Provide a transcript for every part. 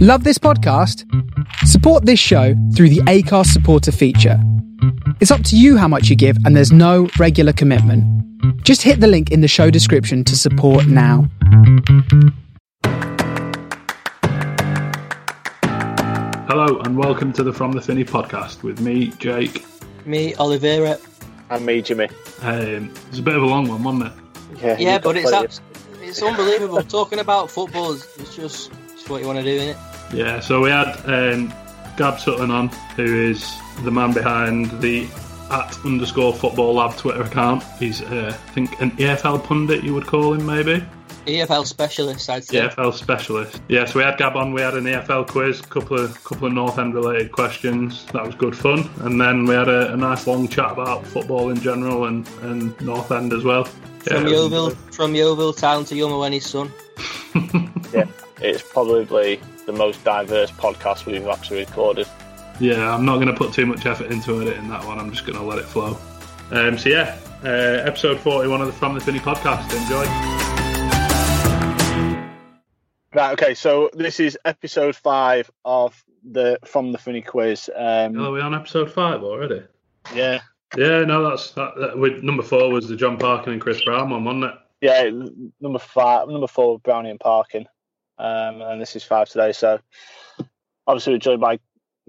Love this podcast? Support this show through the Acast supporter feature. It's up to you how much you give, and there's no regular commitment. Just hit the link in the show description to support now. Hello and welcome to the From the Finney podcast with me, Jake. Me, Oliveira. And me, Jimmy. Um, it's a bit of a long one, wasn't it? Yeah, Yeah, but it's plenty abs- it's unbelievable. Talking about football is it's just it's what you want to do, isn't it? Yeah, so we had um, Gab Sutton on, who is the man behind the at underscore football lab Twitter account. He's, uh, I think, an EFL pundit, you would call him, maybe? EFL specialist, I'd say. EFL specialist. Yeah, so we had Gab on. We had an EFL quiz, couple of couple of North End related questions. That was good fun. And then we had a, a nice long chat about football in general and, and North End as well. From Yeah, it Yeovil, from Yeovil town to Yumaweni's son. Yeah, it's probably the most diverse podcast we've actually recorded. Yeah, I'm not going to put too much effort into editing that one. I'm just going to let it flow. Um, so yeah, uh, episode 41 of the From the Finney podcast. Enjoy. Right, okay, so this is episode five of the From the Finney Quiz. Um, Oh, are we on episode five already? yeah, Yeah, no, that's that, that, with, number four was the John Parkin and Chris Brown one, wasn't it? yeah, number five, number four, Brownie and Parkin. Um, and this is five today. So obviously we're joined by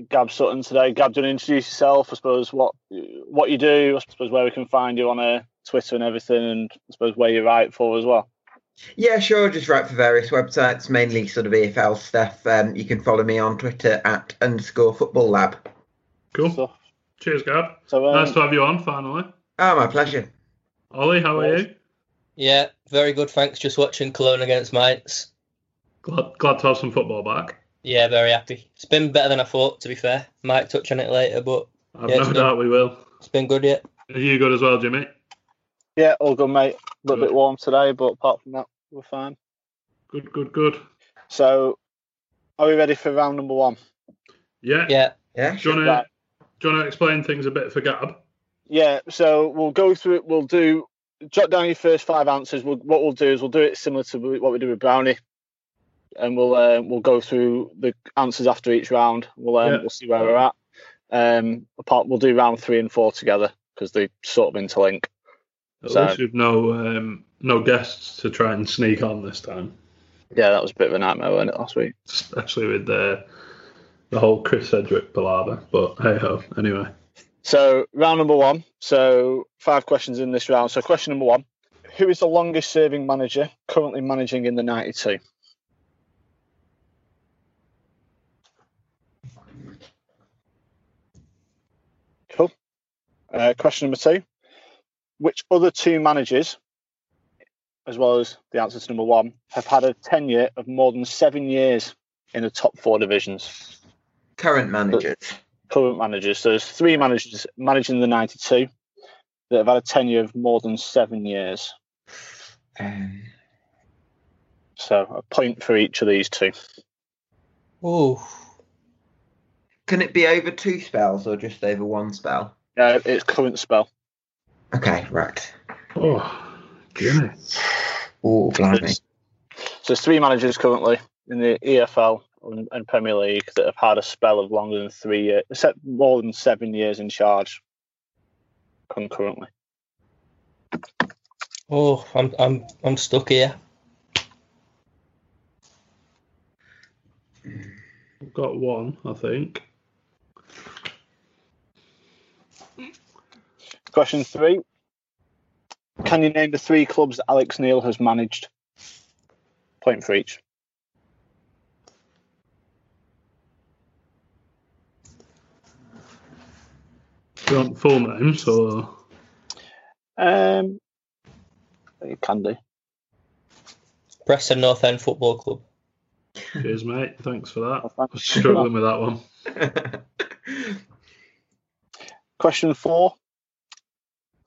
Gab Sutton today. Gab, do you want to introduce yourself? I suppose what what you do. I suppose where we can find you on uh, Twitter and everything, and I suppose where you write for as well. Yeah, sure. Just write for various websites, mainly sort of EFL stuff. Um, you can follow me on Twitter at underscore football lab. Cool. So, Cheers, Gab. so um, nice to have you on finally. Oh, my pleasure. Ollie, how are you? Yeah, very good. Thanks. Just watching Cologne against Mainz. Glad, glad to have some football back. Yeah, very happy. It's been better than I thought, to be fair. Might touch on it later, but I've Yeah, no it's good. doubt we will. it's been good yet. Are you good as well, Jimmy? yeah, all good, mate. A little Good. bit warm today, but apart from that, we're fine. Good, good, good. So, are we ready for round number one? Yeah. Yeah, Yeah, Do you wanna do you want to explain things a bit for Gab? Yeah, so we'll go through it. We'll do jot down your first five answers. We'll, what we'll do is we'll do it similar to what we do with Brownie, and we'll uh, we'll go through the answers after each round. We'll um, Yeah. we'll see where we're at. Um, apart, we'll do round three and four together because they sort of interlink. At So- least we've no um, no guests to try and sneak on this time, Yeah, that was a bit of a nightmare, wasn't it, last week? especially with the the whole Chris Sedgwick palaver. But hey ho, anyway. So round number one. So five questions in this round. So question number one: Who is the longest serving manager currently managing in the ninety-two? Cool. Uh, question number two: Which other two managers, as well as the answer to number one, have had a tenure of more than seven years in the top four divisions? Current managers. current managers. So there's three managers managing the 92 that have had a tenure of more than seven years. Um, So a point for each of these two. oh, can it be over two spells or just over one spell? Uh, it's current spell. Okay, right. Oh, Jimmy. Oh, blimey. So there's three managers currently in the EFL and, and Premier League that have had a spell of longer than three years, except more than seven years in charge concurrently. oh, I'm I'm I'm stuck here. We've got one, I think. Question three. Can you name the three clubs that Alex Neil has managed? Point for each. Do you want full names or Um, you can do. Preston North End Football Club. cheers, mate? Thanks for that. Oh, I thanks. was struggling with that one. Question four.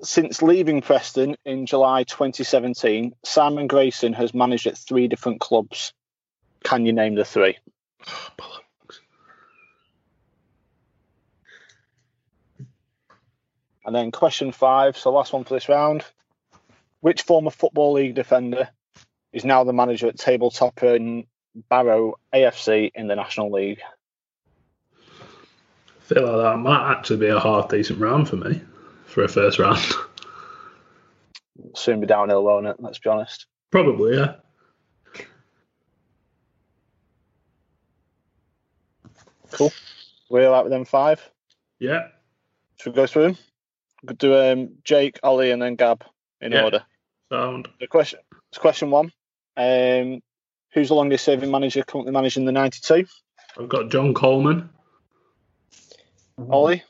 Since leaving Preston in July 2017, Simon Grayson has managed at three different clubs. Can you name the three? And then question five, so last one for this round. Which former Football League defender is now the manager at tabletop in Barrow AFC in the National League. I feel like that might actually be a half decent round for me for a first round. Soon be downhill, won't it? Let's be honest. Probably, yeah. Cool. We're all out with them five. Yeah. Should we go through them? Could do um, Jake, Ollie, and then Gab in Yeah. order. Sound. The question. It's question one. Um, who's the longest serving manager currently managing the 92? I've got John Coleman. Ollie,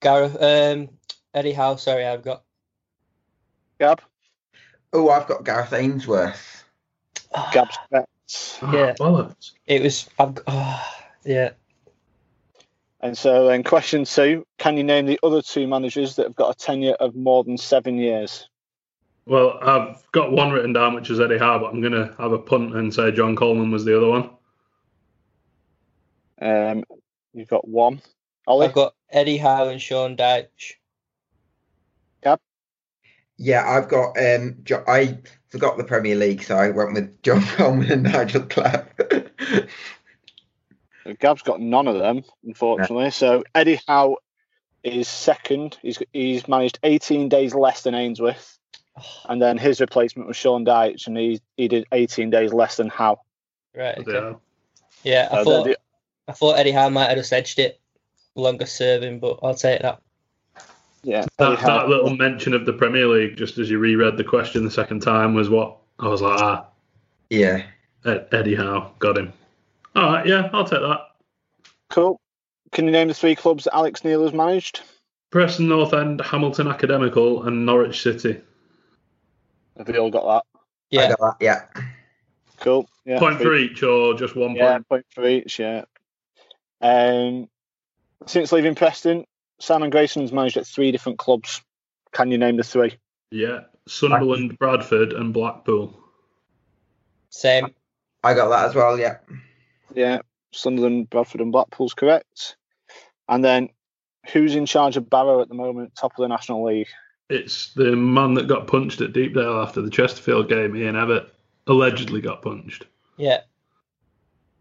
Gareth, um, Eddie Howe. Sorry, I've got. Gab, Oh, I've got Gareth Ainsworth. Gab's correct. Yeah. Ah, bollocks. It was. I've. Oh, yeah. And so then question two, can you name the other two managers that have got a tenure of more than seven years? Well, I've got one written down, which is Eddie Howe, but I'm going to have a punt and say John Coleman was the other one. Um, you've got one. Ollie, I've got Eddie Howe and Sean Dyche. Yeah, I've got. Um, jo- I forgot the Premier League, so I went with John Coleman and Nigel Clough. Gab's got none of them, unfortunately. So Eddie Howe is second. He's he's managed 18 days less than Ainsworth, and then his replacement was Sean Dyche, and he he did 18 days less than Howe. Right. Okay. Yeah. Yeah, I So thought they're I thought Eddie Howe might have just edged it, longer serving, but I'll take that. The- yeah, That, that little mention of the Premier League, just as you reread the question the second time, was what I was like, ah, yeah. Ed- Eddie Howe, got him. All right, yeah, I'll take that. Cool. Can you name the three clubs that Alex Neil has managed? Preston North End, Hamilton Academical, and Norwich City. Have we all got that? I Yeah, got that. Yeah. Cool. Yeah. Point for each, or just one Yeah, point? point for each. Yeah. Um, since leaving Preston, Simon Grayson's managed at three different clubs. Can you name the three? Yeah, Sunderland, Bradford, and Blackpool. same. I got that as well. Yeah. Yeah, Sunderland, Bradford, and Blackpool's correct. And then, who's in charge of Barrow at the moment, top of the National League? It's the man that got punched at Deepdale after the Chesterfield game. Ian Evatt allegedly got punched. Yeah,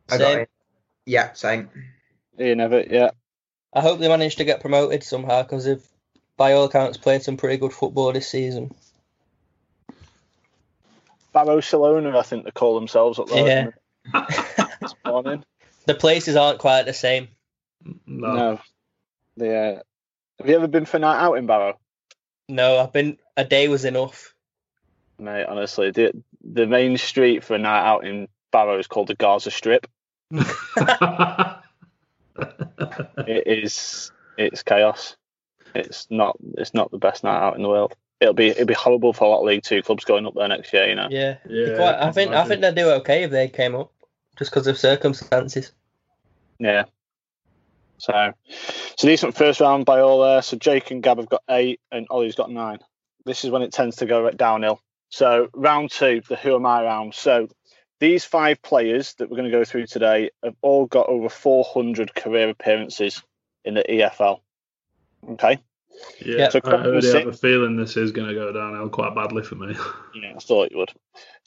I got same. it. Yeah. Same. Ian Evatt, yeah. I hope they managed to get promoted somehow because they've, by all accounts, played some pretty good football this season. Barrowcelona, I think they call themselves up there Yeah. this morning. The places aren't quite the same. No. No. The, uh, have you ever been for a night out in Barrow? No, I've been a day was enough. Mate, honestly, the the main street for a night out in Barrow is called the Gaza Strip. It is it's chaos. It's not it's not the best night out in the world. It'll be it'll be horrible for a lot of League Two clubs going up there next year. You know. Yeah, yeah, quite, I think I think they'd do okay if they came up, just because of circumstances. Yeah. So, so a decent first round by all there. So Jake and Gab have got eight, and Ollie's got nine. This is when it tends to go right downhill. So round two, the Who Am I round. So these five players that we're going to go through today have all got over 400 career appearances in the EFL. Okay. Yeah, So I already question have a feeling this is going to go downhill quite badly for me. Yeah, I thought you would.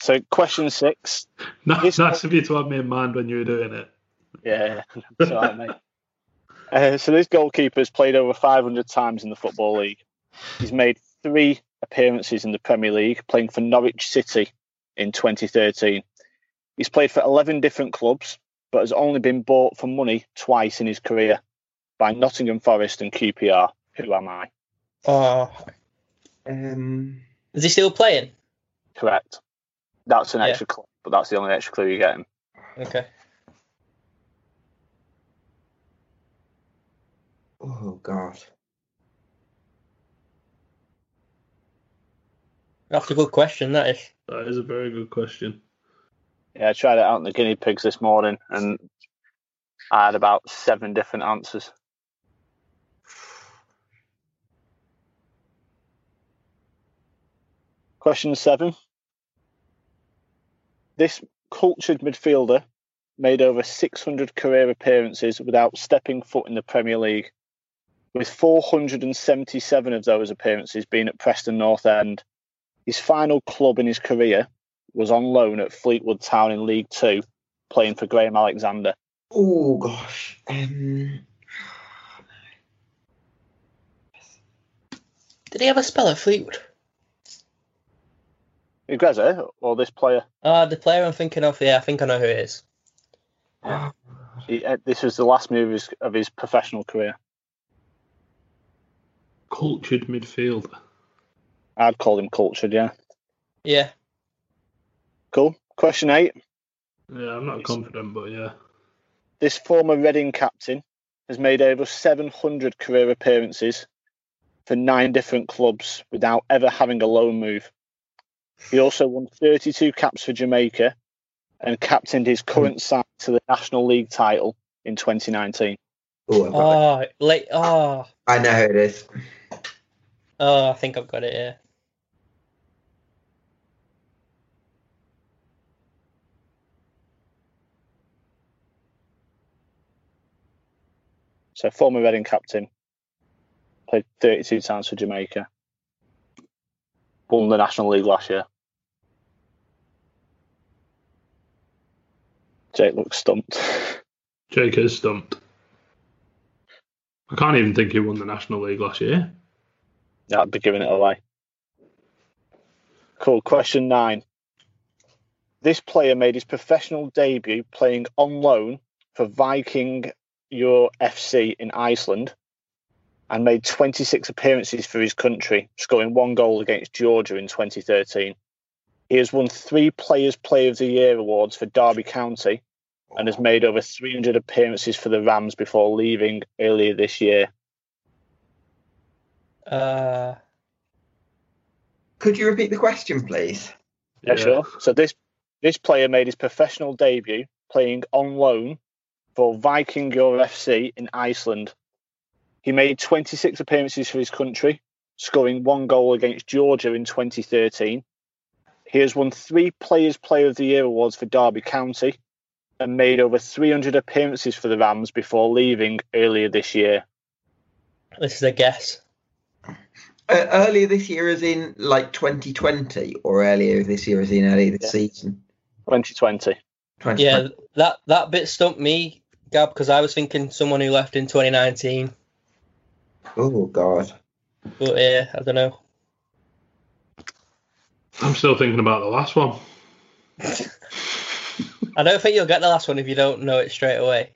So question six. nice, This- nice of you to have me in mind when you were doing it. Yeah, that's all right, mate. Uh, so this goalkeeper's played over 500 times in the Football League. He's made three appearances in the Premier League, playing for Norwich City in 2013. He's played for 11 different clubs, but has only been bought for money twice in his career by Nottingham Forest and QPR. Who am I? Oh, Um. is he still playing? Correct. That's an Yeah. extra clue, but that's the only extra clue you get him. Okay. Oh God. That's a good question. That is. That is a very good question. Yeah, I tried it out in the guinea pigs this morning, and I had about seven different answers. Question seven. This cultured midfielder made over 600 career appearances without stepping foot in the Premier League, with 477 of those appearances being at Preston North End. His final club in his career was on loan at Fleetwood Town in League Two playing for Graham Alexander. Oh gosh. Um, Did he have a spell at Fleetwood? Ugreza or this player? Ah, the player I'm thinking of. Yeah, I think I know who it is. He, uh, this was the last move of his, of his professional career. Cultured midfielder. I'd call him cultured, yeah. Yeah. Cool. Question eight. Yeah, I'm not confident, but yeah. This former Reading captain has made over 700 career appearances for nine different clubs without ever having a loan move. He also won 32 caps for Jamaica and captained his current side to the National League title in 2019. oh, I've got it. Oh, late. Oh, I know who it is. oh, I think I've got it. Yeah. So, former Reading captain, played 32 times for Jamaica, won the National League last year. Jake looks stumped. Jake is stumped. I can't even think he won the National League last year. Yeah, I'd be giving it away. Cool. Question nine. This player made his professional debut playing on loan for Viking Euro FC in Iceland and made 26 appearances for his country, scoring one goal against Georgia in 2013. He has won three Players Player of the Year awards for Derby County and has made over 300 appearances for the Rams before leaving earlier this year. Uh, Could you repeat the question, please? Yeah, sure. So this this player made his professional debut playing on loan for Vikingur FC in Iceland. He made 26 appearances for his country, scoring one goal against Georgia in 2013. He has won three Players Player of the Year awards for Derby County and made over 300 appearances for the Rams before leaving earlier this year. this is a guess. Uh, earlier this year, as in like 2020, or earlier this year, as in earlier this Yeah. season? 2020. 2020. Yeah, that that bit stumped me, Gab, because I was thinking someone who left in 2019. Oh God. But yeah, I don't know. I'm still thinking about the last one. I don't think you'll get the last one if you don't know it straight away.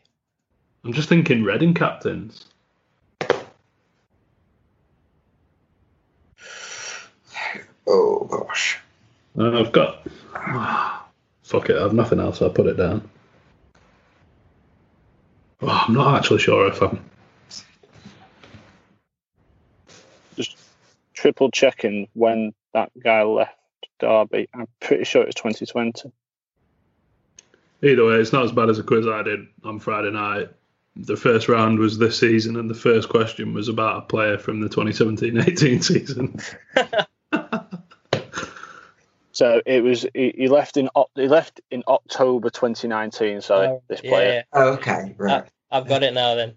I'm just thinking Reading captains. Oh gosh. Uh, I've got. fuck it, I've nothing else. I'll put it down. Oh, I'm not actually sure if I'm. Just triple checking when that guy left Derby. I'm pretty sure it's 2020. Either way, it's not as bad as a quiz I did on Friday night. The first round was this season, and the first question was about a player from the 2017-18 season. So it was he, he left in he left in October 2019. Sorry, Oh, this player. yeah. Oh, okay, right. I've got it now then.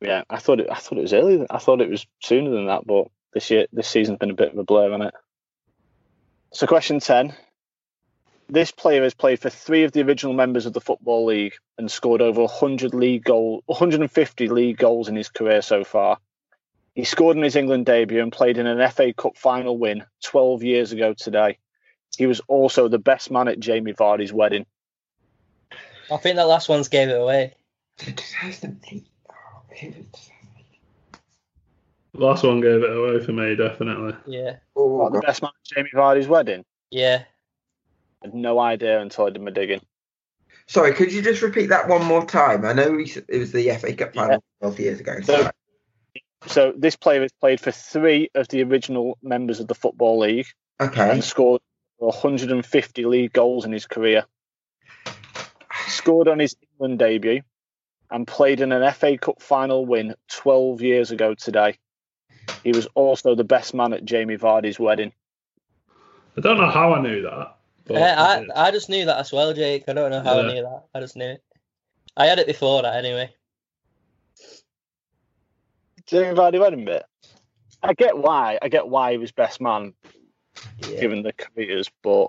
Yeah, I thought it. I thought it was earlier. I thought it was sooner than that, but this year, this season's been a bit of a blur on it. So, question ten: This player has played for three of the original members of the football league and scored over 100 league goal, 150 league goals in his career so far. He scored in his England debut and played in an FA Cup final win 12 years ago today. He was also the best man at Jamie Vardy's wedding. I think that last one's gave it away. Last one gave it away for me, definitely. Yeah, Oh, What, the best man at Jamie Vardy's wedding? yeah. I had no idea until I did my digging. Sorry, could you just repeat that one more time? I know it was the FA Cup final 12 years ago. So- Sorry. So this player has played for three of the original members of the Football League Okay. and scored 150 league goals in his career. Scored on his England debut and played in an FA Cup final win 12 years ago today. He was also the best man at Jamie Vardy's wedding. I don't know how I knew that. But Yeah, I I. I just knew that as well, Jake. I don't know how Yeah. I knew that. I just knew it. I had it before that anyway. Jamie Vardy wedding bit. I get why. I get why he was best man Yeah. given the careers, but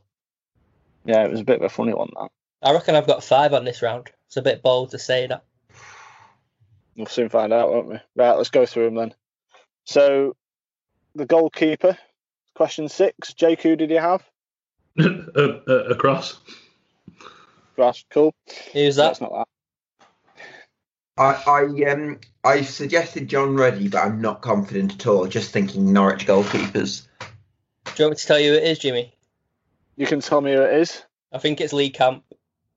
yeah, it was a bit of a funny one that. I reckon I've got five on this round. It's a bit bold to say that. We'll soon find out, won't we? Right, let's go through them then. So, the goalkeeper, question six. Jake, who did you have? uh, uh, across. Ross, cool. Who's that? That's not that. I, I um I suggested John Ruddy, but I'm not confident at all. Just thinking Norwich goalkeepers. Do you want me to tell you who it is, Jimmy? You can tell me who it is. I think it's Lee Camp.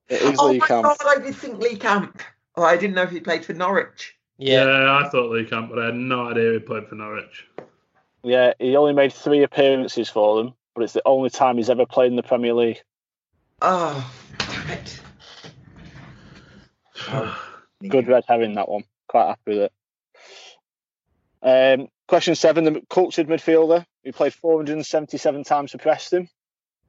It is oh Lee my Camp. god, I did think Lee Camp. Oh, I didn't know if he played for Norwich. Yeah. Yeah, I thought Lee Camp, but I had no idea he played for Norwich. Yeah, he only made three appearances for them, but it's the only time he's ever played in the Premier League. Oh, damn it. Good red herring, that one. Quite happy with it. Um, question seven, the cultured midfielder who played 477 times for Preston.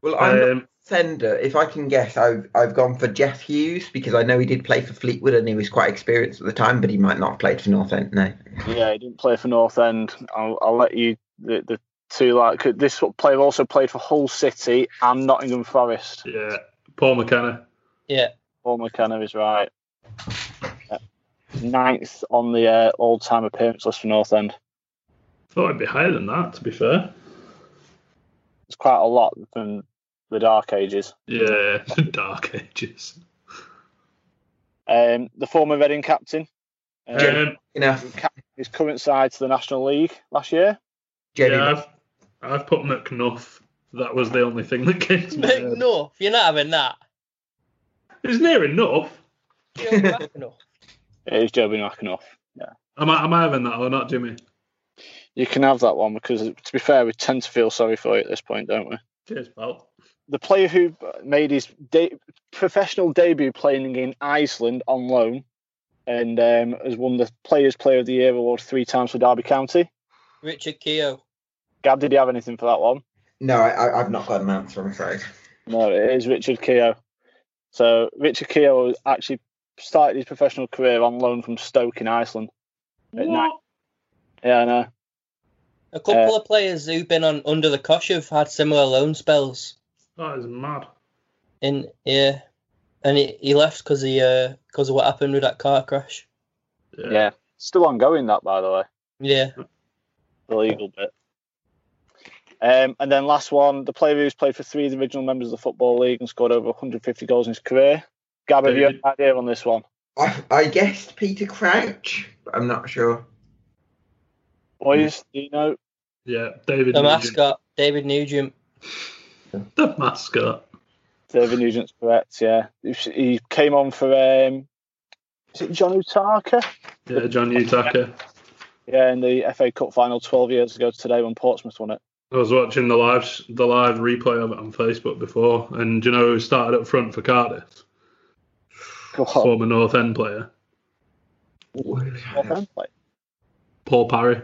Well, I'm Um, a defender. If I can guess, I've I've gone for Jeff Hughes because I know he did play for Fleetwood and he was quite experienced at the time, but he might not have played for North End. No. Yeah, he didn't play for North End. I'll, I'll let you the, the two like this player also played for Hull City and Nottingham Forest. yeah, Paul McKenna. Yeah. Paul McKenna is right. Yeah. Ninth on the uh, all-time appearance list for North End. Thought it'd be higher than that, to be fair. It's quite a lot from the Dark Ages. Yeah, the Dark Ages. Um, the former Reading captain um, Enough. his current side to the National League last year. Jenny. yeah, I've, I've put McNuff. That was the only thing that came to my head. no, you're not having that. It's near enough. You're enough. It is Jobi McAnuff. Am I, am I having that or not, Jimmy? You can have that one because, to be fair, we tend to feel sorry for you at this point, don't we? Cheers, pal. The player who made his de- professional debut playing in Iceland on loan and um, has won the Players Player of the Year award three times for Derby County. Richard Keogh. Gab, did you have anything for that one? No, I, I, I've not got an answer, I'm afraid. No, it is Richard Keogh. So Richard Keogh actually started his professional career on loan from Stoke in Iceland. At night. What? Yeah, I know. A couple of players who've been on under the cosh have had similar loan spells. That is mad. In yeah, and he, he left because he uh because of what happened with that car crash. Yeah. Still ongoing, that, by the way. Yeah, the legal bit. Um, and then last one, the player who's played for three of the original members of the Football League and scored over 150 goals in his career. Gab, have you have an idea on this one? I, I guessed Peter Crouch, but I'm not sure. Boys, do you know? Yeah, David the Nugent. mascot David Nugent. The mascot. David Nugent's correct, yeah. He- He came on for, um, is it John Utaka? Yeah, John Utaka. Yeah, in the FA Cup final 12 years ago today when Portsmouth won it. I was watching the live the live replay of it on Facebook before, and do you know who started up front for Cardiff? Go on. Former North End player, North End play. Paul Parry.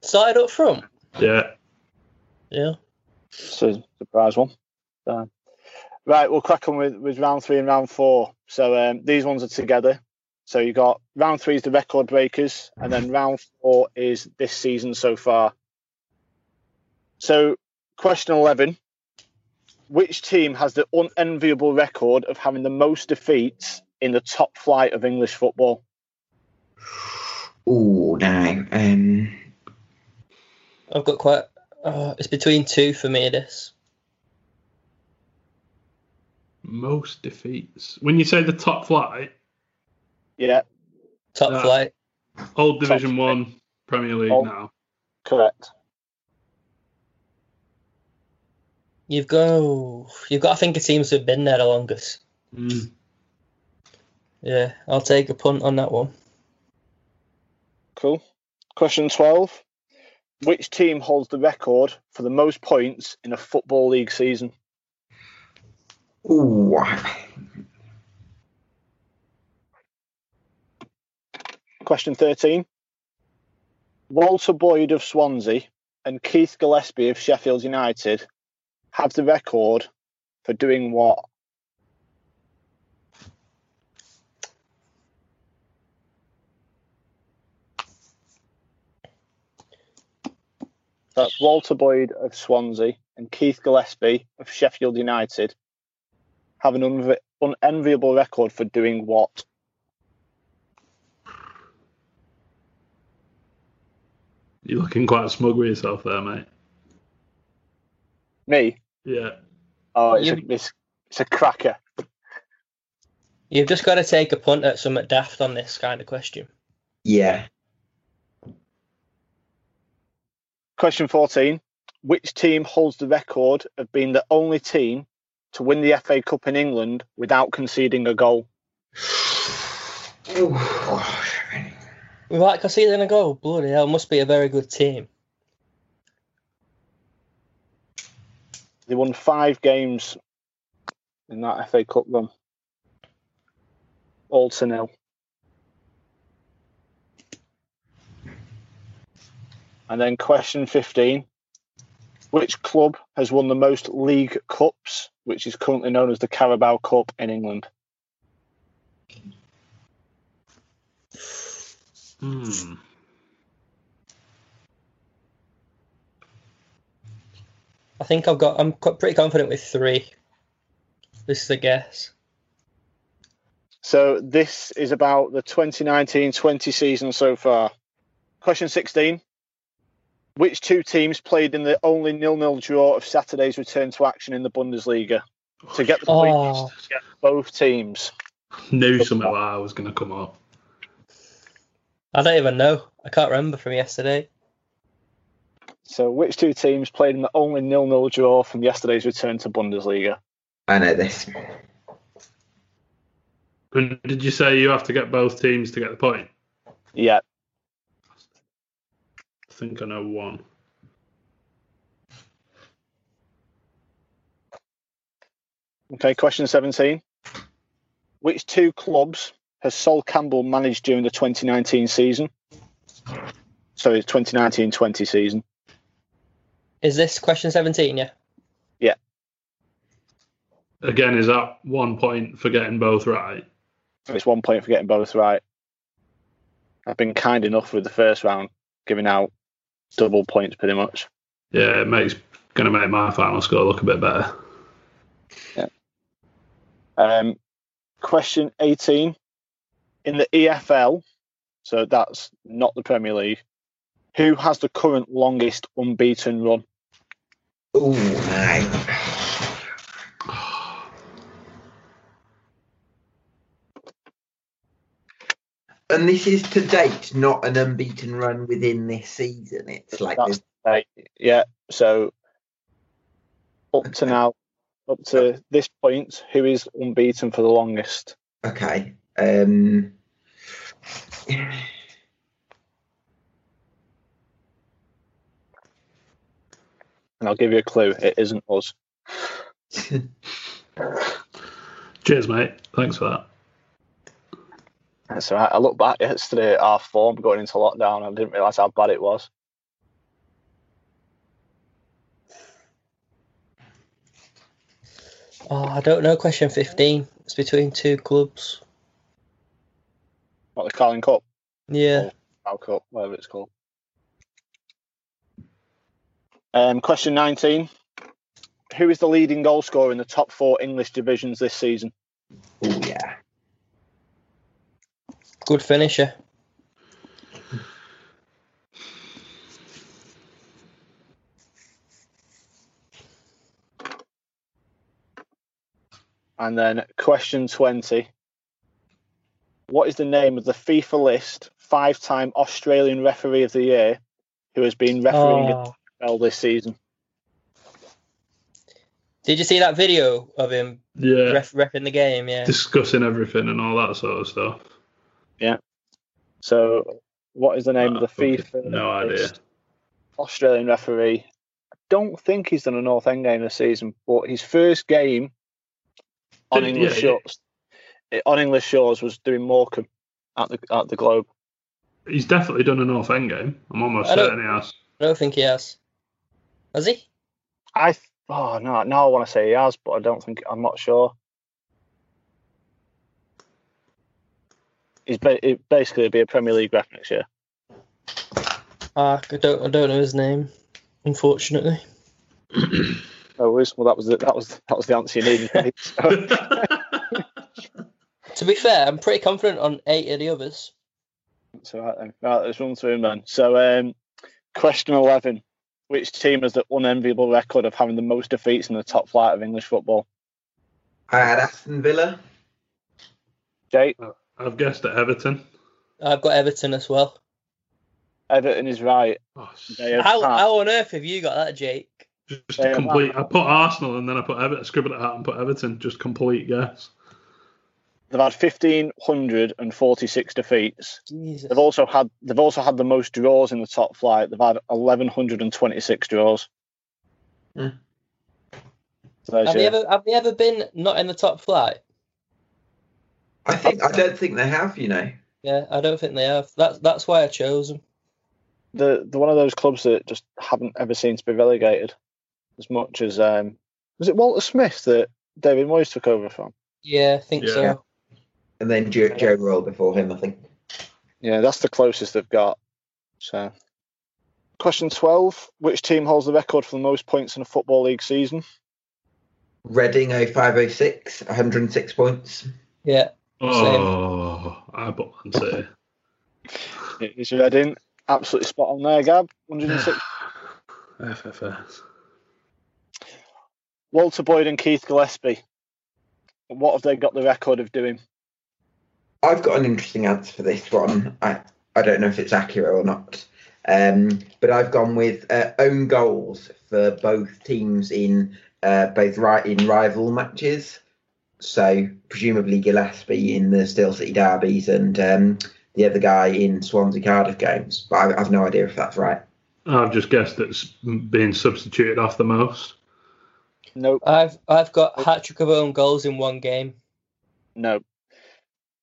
Started up front. Yeah, Yeah. So surprise one. So, right, we'll crack on with, with round three and round four. So um, these ones are together. So you got round three is the record breakers, and then round four is this season so far. So question eleven: Which team has the unenviable record of having the most defeats in the top flight of English football? Oh, no. Um, I've got quite. Uh, it's between two for me. This. most defeats. When you say the top flight, Yeah, Top flight. old Division flight. One Premier League Oh. now. correct. You've got. You've got to think of teams who've been there the longest. Mm. Yeah, I'll take a punt on that one. Cool. Question 12. Which team holds the record for the most points in a Football League season? ooh. Question 13. Walter Boyd of Swansea and Keith Gillespie of Sheffield United have the record for doing what? That's Walter Boyd of Swansea and Keith Gillespie of Sheffield United have an unenviable record for doing what? You're looking quite smug with yourself there, mate. Me? Yeah. Oh, it's, You- a, it's, it's a cracker. You've just got to take a punt at something daft on this kind of question. Yeah. Question 14. Which team holds the record of being the only team to win the FA Cup in England without conceding a goal? Without conceding a goal, bloody hell, must be a very good team. They won five games in that FA Cup run. All to nil. And then question 15. Which club has won the most League Cups, which is currently known as the Carabao Cup in England? Hmm. I think I've got. I'm pretty confident with three. This is a guess. So this is about the 2019-20 season so far. Question 16. Which two teams played in the only nil-nil draw of Saturday's return to action in the Bundesliga? To get the oh, points, Oh, get both teams. Knew something like that was going to come up. I don't even know. I can't remember from yesterday. So which two teams played in the only nil-nil draw from yesterday's return to Bundesliga? I know this. And did you say you have to get both teams to get the point? Yeah. I think I know one. Okay, question 17. Which two clubs has Sol Campbell managed during the 2019 season? Sorry, 2019-20 season. Is this question 17? Yeah. Yeah. Again, is that one point for getting both right? It's one point for getting both right. I've been kind enough with the first round, giving out double points pretty much. Yeah, it makes going to make my final score look a bit better. Yeah. Um, question 18. In the EFL, so that's not the Premier League, who has the current longest unbeaten run? Ooh, aye. And this is to date, not an unbeaten run within this season. It's like That's- this, yeah, so up to now, up to this point, who is unbeaten for the longest? okay. Um, And I'll give you a clue, it isn't us. Cheers, mate. Thanks for that. That's all right. I looked back yesterday at our form going into lockdown. I didn't realise how bad it was. Oh, I don't know. Question 15. It's between two clubs. What the Carling Cup, Yeah. Cal Cup, whatever it's called. Um, question 19. Who is the leading goal scorer in the top four English divisions this season? oh yeah. Good finisher. And then question 20. What is the name of the FIFA list five time Australian referee of the year who has been refereeing Oh. At EFL this season? Did you see that video of him Yeah, ref, refing the game? Yeah. discussing everything and all that sort of stuff. Yeah. So, what is the name of the FIFA No idea. list Australian referee? I don't think he's done a North End game this season, but his first game on Did- English yeah, yeah. shores on English shores was doing Morecambe at the at the Globe. He's definitely done a North End game. I'm almost I certain he has. I don't think he has. Has he? I oh no, now I want to say he has, but I don't think I'm not sure. He's ba- it basically be a Premier League ref next year. Ah, I don't. I don't know his name. Unfortunately. No worries. Well, that was the, that was that was the answer you needed. mate. So, To be fair, I'm pretty confident on eight of the others. so right then. Right, let's run through them then. So, um, question eleven: Which team has the unenviable record of having the most defeats in the top flight of English football? I had Aston Villa. Jake, uh, I've guessed at Everton. I've got Everton as well. Everton is right. Oh, How, how on earth have you got that, Jake? just a complete. I put Arsenal and then I put Everton. Scribbled it out and put Everton. Just complete guess. They've had fifteen hundred and forty-six defeats. Jesus. They've also had they've also had the most draws in the top flight. They've had eleven hundred and twenty-six draws. So Have they ever, have they ever been not in the top flight? I think I don't think they have. You know. Yeah, I don't think they have. That's that's why I chose them. the the one of those clubs that just haven't ever seemed to be relegated as much as um was it Walter Smith that David Moyes took over from? Yeah, I think Yeah. so. And then Joe, Joe Royle before him, I think. Yeah, that's the closest they've got. So question twelve, which team holds the record for the most points in a football league season? Reading 0506, 106 points. Yeah. Oh, I put Man City. It is Reading. Absolutely spot on there, Gab. 106. FFS. Walter Boyd and Keith Gillespie. What have they got the record of doing? I've got an interesting answer for this one. I, I don't know if it's accurate or not. Um, but I've gone with uh, own goals for both teams in uh, both right in rival matches. So presumably Gillespie in the Steel City derbies and um, the other guy in Swansea Cardiff games. But I, I've no idea if that's right. I've just guessed it's being substituted off the most. Nope. I've I've got hat trick of own goals in one game. No.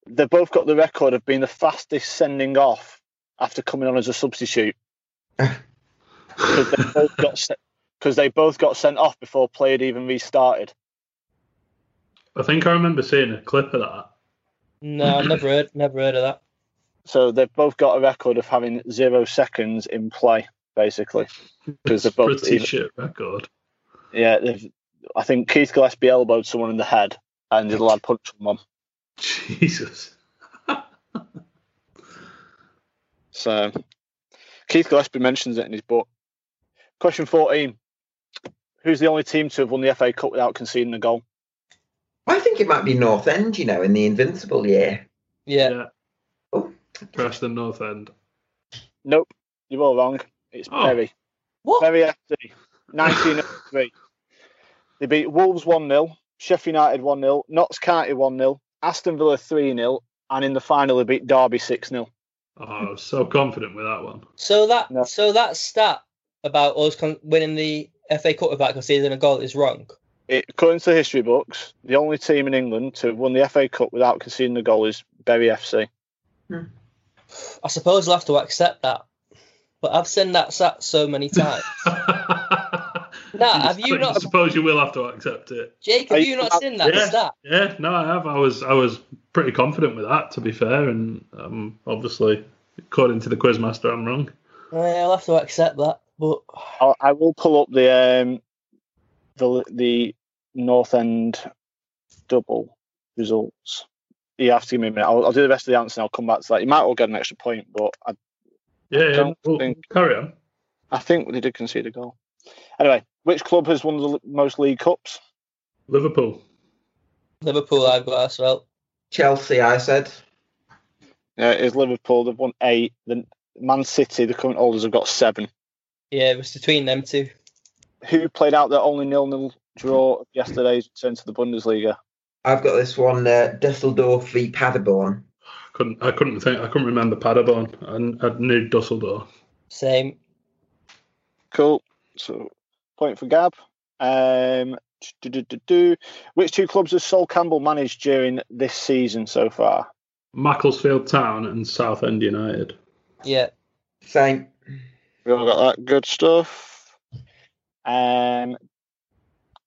They've both got the record of being the fastest sending off after coming on as a substitute. Because they both got they both got sent off before play had even restarted. I think I remember seeing a clip of that. No, I've never heard never heard of that. So they've both got a record of having zero seconds in play, basically. Because they're both Pretty even- shit record. Yeah, they've. I think Keith Gillespie elbowed someone in the head, and the lad punched someone. Jesus. So Keith Gillespie mentions it in his book. Question fourteen: Who's the only team to have won the FA Cup without conceding a goal? I think it might be North End, you know, in the Invincible year. Yeah. Oh. Preston North End. Nope, you're all wrong. It's Oh. Bury. What? Bury FC, 1903. they beat Wolves 1 0, Sheffield United 1 0, Notts County 1 0, Aston Villa 3 0, and in the final they beat Derby 6 0. Oh, I was so confident with that one. So that No. so that stat about us con- winning the FA Cup without conceding a goal is wrong. According to the history books, the only team in England to have won the FA Cup without conceding a goal is Bury FC. Hmm. I suppose I'll have to accept that. But I've seen that stat so many times. Nah, have you not? I suppose you will have to accept it. Jake, have you- you not seen that Yeah. stat? Yeah, no, I have. I was, I was pretty confident with that, to be fair, and um, obviously, according to the quizmaster, I'm wrong. Yeah, I'll have to accept that. But I, I will pull up the um, the the North End double results. You have to give me a minute. I'll, I'll do the rest of the answer and I'll come back to that. You might all get an extra point, but I, Yeah, yeah. don't well, think- carry on. I think they did concede a goal. Anyway, which club has won the most league cups? Liverpool. Liverpool, I've got as well. Chelsea, I said. Yeah, it is Liverpool. They've won eight. The Man City, the current holders, have got seven. Yeah, it was between them two. Who played out their only nil-nil draw of yesterday's return to the Bundesliga? I've got this one, uh, Dusseldorf v Paderborn. Couldn't, I couldn't think. I couldn't remember Paderborn. and I knew Dusseldorf. Same. Cool. So, point for Gab. Um, do, do, do, do. Which two clubs has Sol Campbell managed during this season so far? Macclesfield Town and Southend United. Yeah. Same. We all got that good stuff. Um,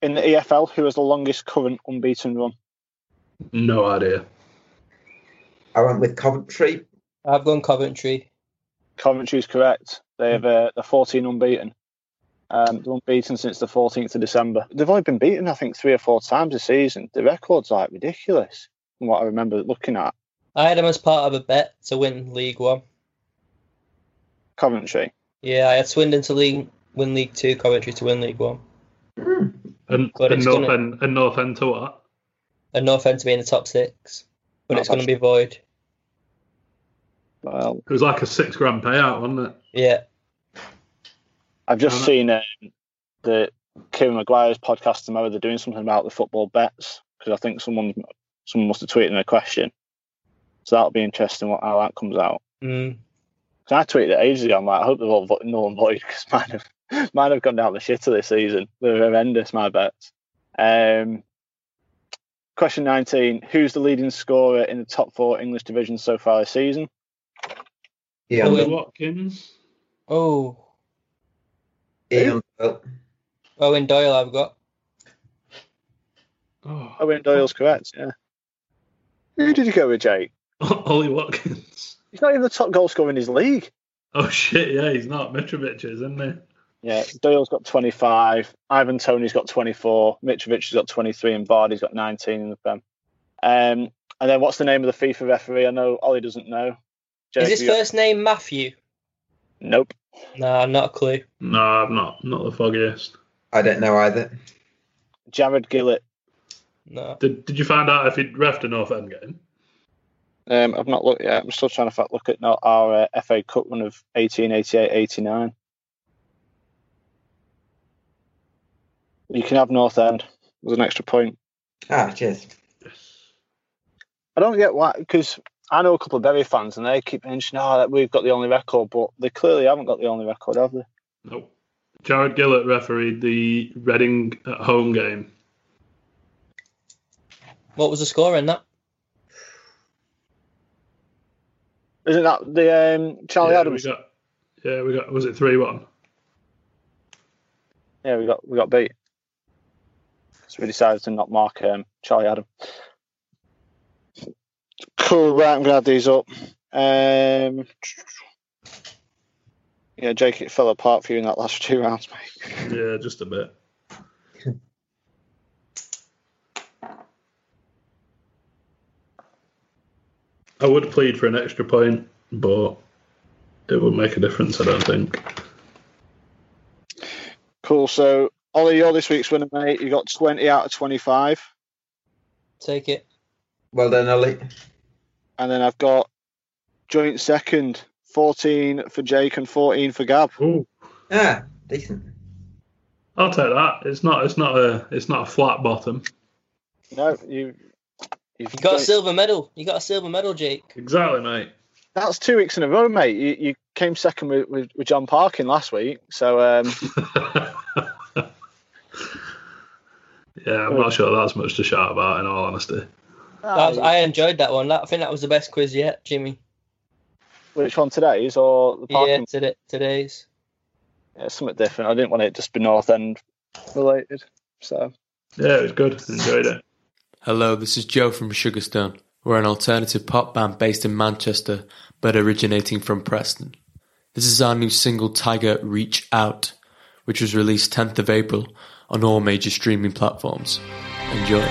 in the EFL, who has the longest current unbeaten run? No idea. I went with Coventry. I've gone Coventry. Coventry is correct. They have uh, they're 14 unbeaten. Um, they're unbeaten since the 14th of December. They've only been beaten, I think, three or four times this season. The record's like ridiculous from what I remember looking at. I had them as part of a bet to win League One. Coventry. Yeah, I had Swindon to league, win League Two, Coventry to win League One, And, But and North gonna- End and North End to what? and North End to be in the top six. But Not it's going to be void. Well, It was like a six grand payout, wasn't it? Yeah. I've just seen um, the Kieran Maguire's podcast tomorrow. They're doing something about the football bets because I think someone someone must have tweeted in a question. So that'll be interesting what how that comes out. Mm. 'Cause I tweeted it ages ago. I'm like, I hope they're all vo- null and void because mine have mine have gone down the shitter this season. They're horrendous. My bets. Um, question 19: Who's the leading scorer in the top four English divisions so far this season? Yeah, Ollie. Watkins. Oh, Ian Doyle. Eoin Doyle, I've got. Oh, Eoin Doyle's correct. Yeah. Who did you go with, Jake? Ollie Watkins. He's not even the top goal scorer in his league. Oh shit! Yeah, he's not Mitrovic, is, isn't he? Yeah, Doyle's got 25. Ivan Toney's got 24. Mitrovic has got 23, and Vardy's got 19 in the Prem. Um, and then what's the name of the FIFA referee? I know Ollie doesn't know. Jake, Is his have you got- first name Matthew? Nope. Nah, not a clue. No, I'm not. Not the foggiest. I don't know either. Jarred Gillett. No. Did Did you find out if he'd refed a North End game? Um, I've not looked yet. I'm still trying to look at not our uh, FA Cup one of 1888 89. You can have North End with an extra point. Ah, cheers. I don't get why, because I know a couple of Bury fans and they keep mentioning, oh, that we've got the only record, but they clearly haven't got the only record, have they? Nope. Jarred Gillett refereed the Reading at home game. What was the score in that? Isn't that the um, Charlie yeah, Adams? We got, yeah, we got. Was it three one? Yeah, we got we got beat. So we decided to not mark um, Charlie Adam. Cool, right, I'm gonna add these up. Um, yeah, Jake, it fell apart for you in that last two rounds, mate. Yeah, just a bit. I would plead for an extra point, but it would make a difference. I don't think. Cool. So, Ollie, you're this week's winner, mate. You got 20 out of 25. Take it. Well done, Ollie. And then I've got joint second, 14 for Jake and 14 for Gab. Ooh, Ah, decent. I'll take that. It's not. It's not a. It's not a flat bottom. No, you. You've You got a done it- silver medal. You got a silver medal, Jake. Exactly, mate. That's two weeks in a row, mate. You, you came second with, with, with John Parkin last week. So, um, yeah, I'm not sure that's much to shout about. In all honesty, That was, I enjoyed that one. That, I think that was the best quiz yet, Jimmy. which one today's or the Yeah, Parkin? today, today's. Yeah, something different. I didn't want it to just be North End related. So, yeah, it was good. Enjoyed it. Hello, this is Joe from Sugarstone. We're an alternative pop band based in Manchester, but originating from Preston. This is our new single Tiger Reach Out, which was released 10th of April on all major streaming platforms. Enjoy.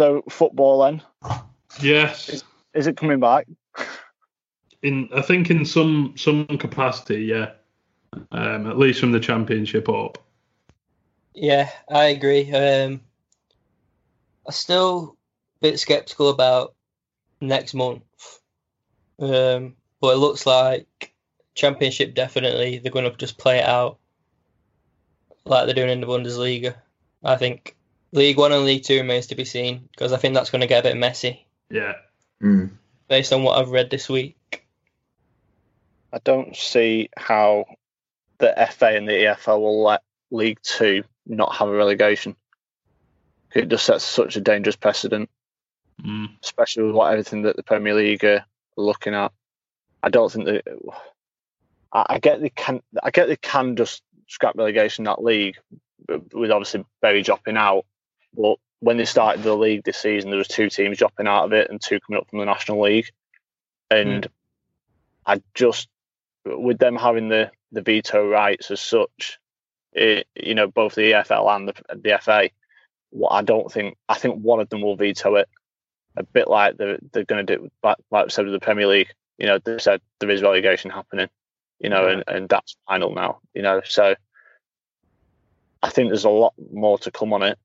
So football then Yes, is it coming back? in I think in some some capacity, yeah. Um, at least from the championship up. Yeah, I agree. Um, I'm still a bit skeptical about next month. Um, but it looks like championship definitely they're going to just play it out like they're doing in the Bundesliga. I think League One and League Two remains to be seen because I think that's going to get a bit messy Yeah, Mm. based on what I've read this week. I don't see how the FA and the EFL will let League Two not have a relegation. It just sets such a dangerous precedent, mm. especially with what everything that the Premier League are looking at. I don't think that. I, I get they can. I get they can just scrap relegation that league, with obviously Bury dropping out. But when they started the league this season, there was two teams dropping out of it and two coming up from the National League, and hmm. I just with them having the the veto rights as such, it, you know, both the EFL and the, the FA. What I don't think, I think one of them will veto it, a bit like they're they're going to do, like, like we said with the Premier League. You know, they said there is relegation happening, you know, and, and that's final now. You know, so I think there's a lot more to come on it.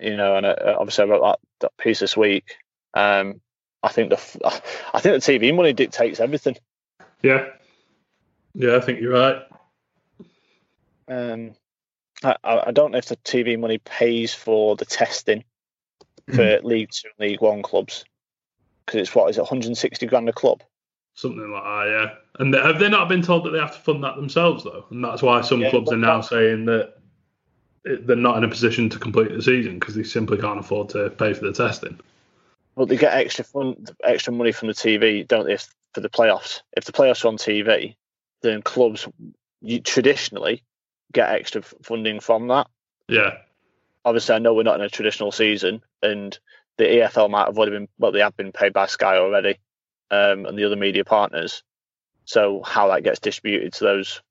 You know, and uh, obviously I wrote that, that piece this week. Um, I think the I think the TV money dictates everything. yeah, yeah. I think you're right. Um, I, I don't know if the TV money pays for the testing for League Two and League One clubs because it's what is it 160 grand a club? Something like that, yeah. And they, have they not been told that they have to fund that themselves though? And that's why some Yeah, clubs are now that- saying that they're not in a position to complete the season because they simply can't afford to pay for the testing. Well, they get extra fund, extra money from the TV, don't they? For the playoffs, if the playoffs are on TV, then clubs you traditionally get extra funding from that. Yeah, Obviously, I know we're not in a traditional season, and the EFL might have already been, well, they have been paid by Sky already, um, and the other media partners. So how that gets distributed to those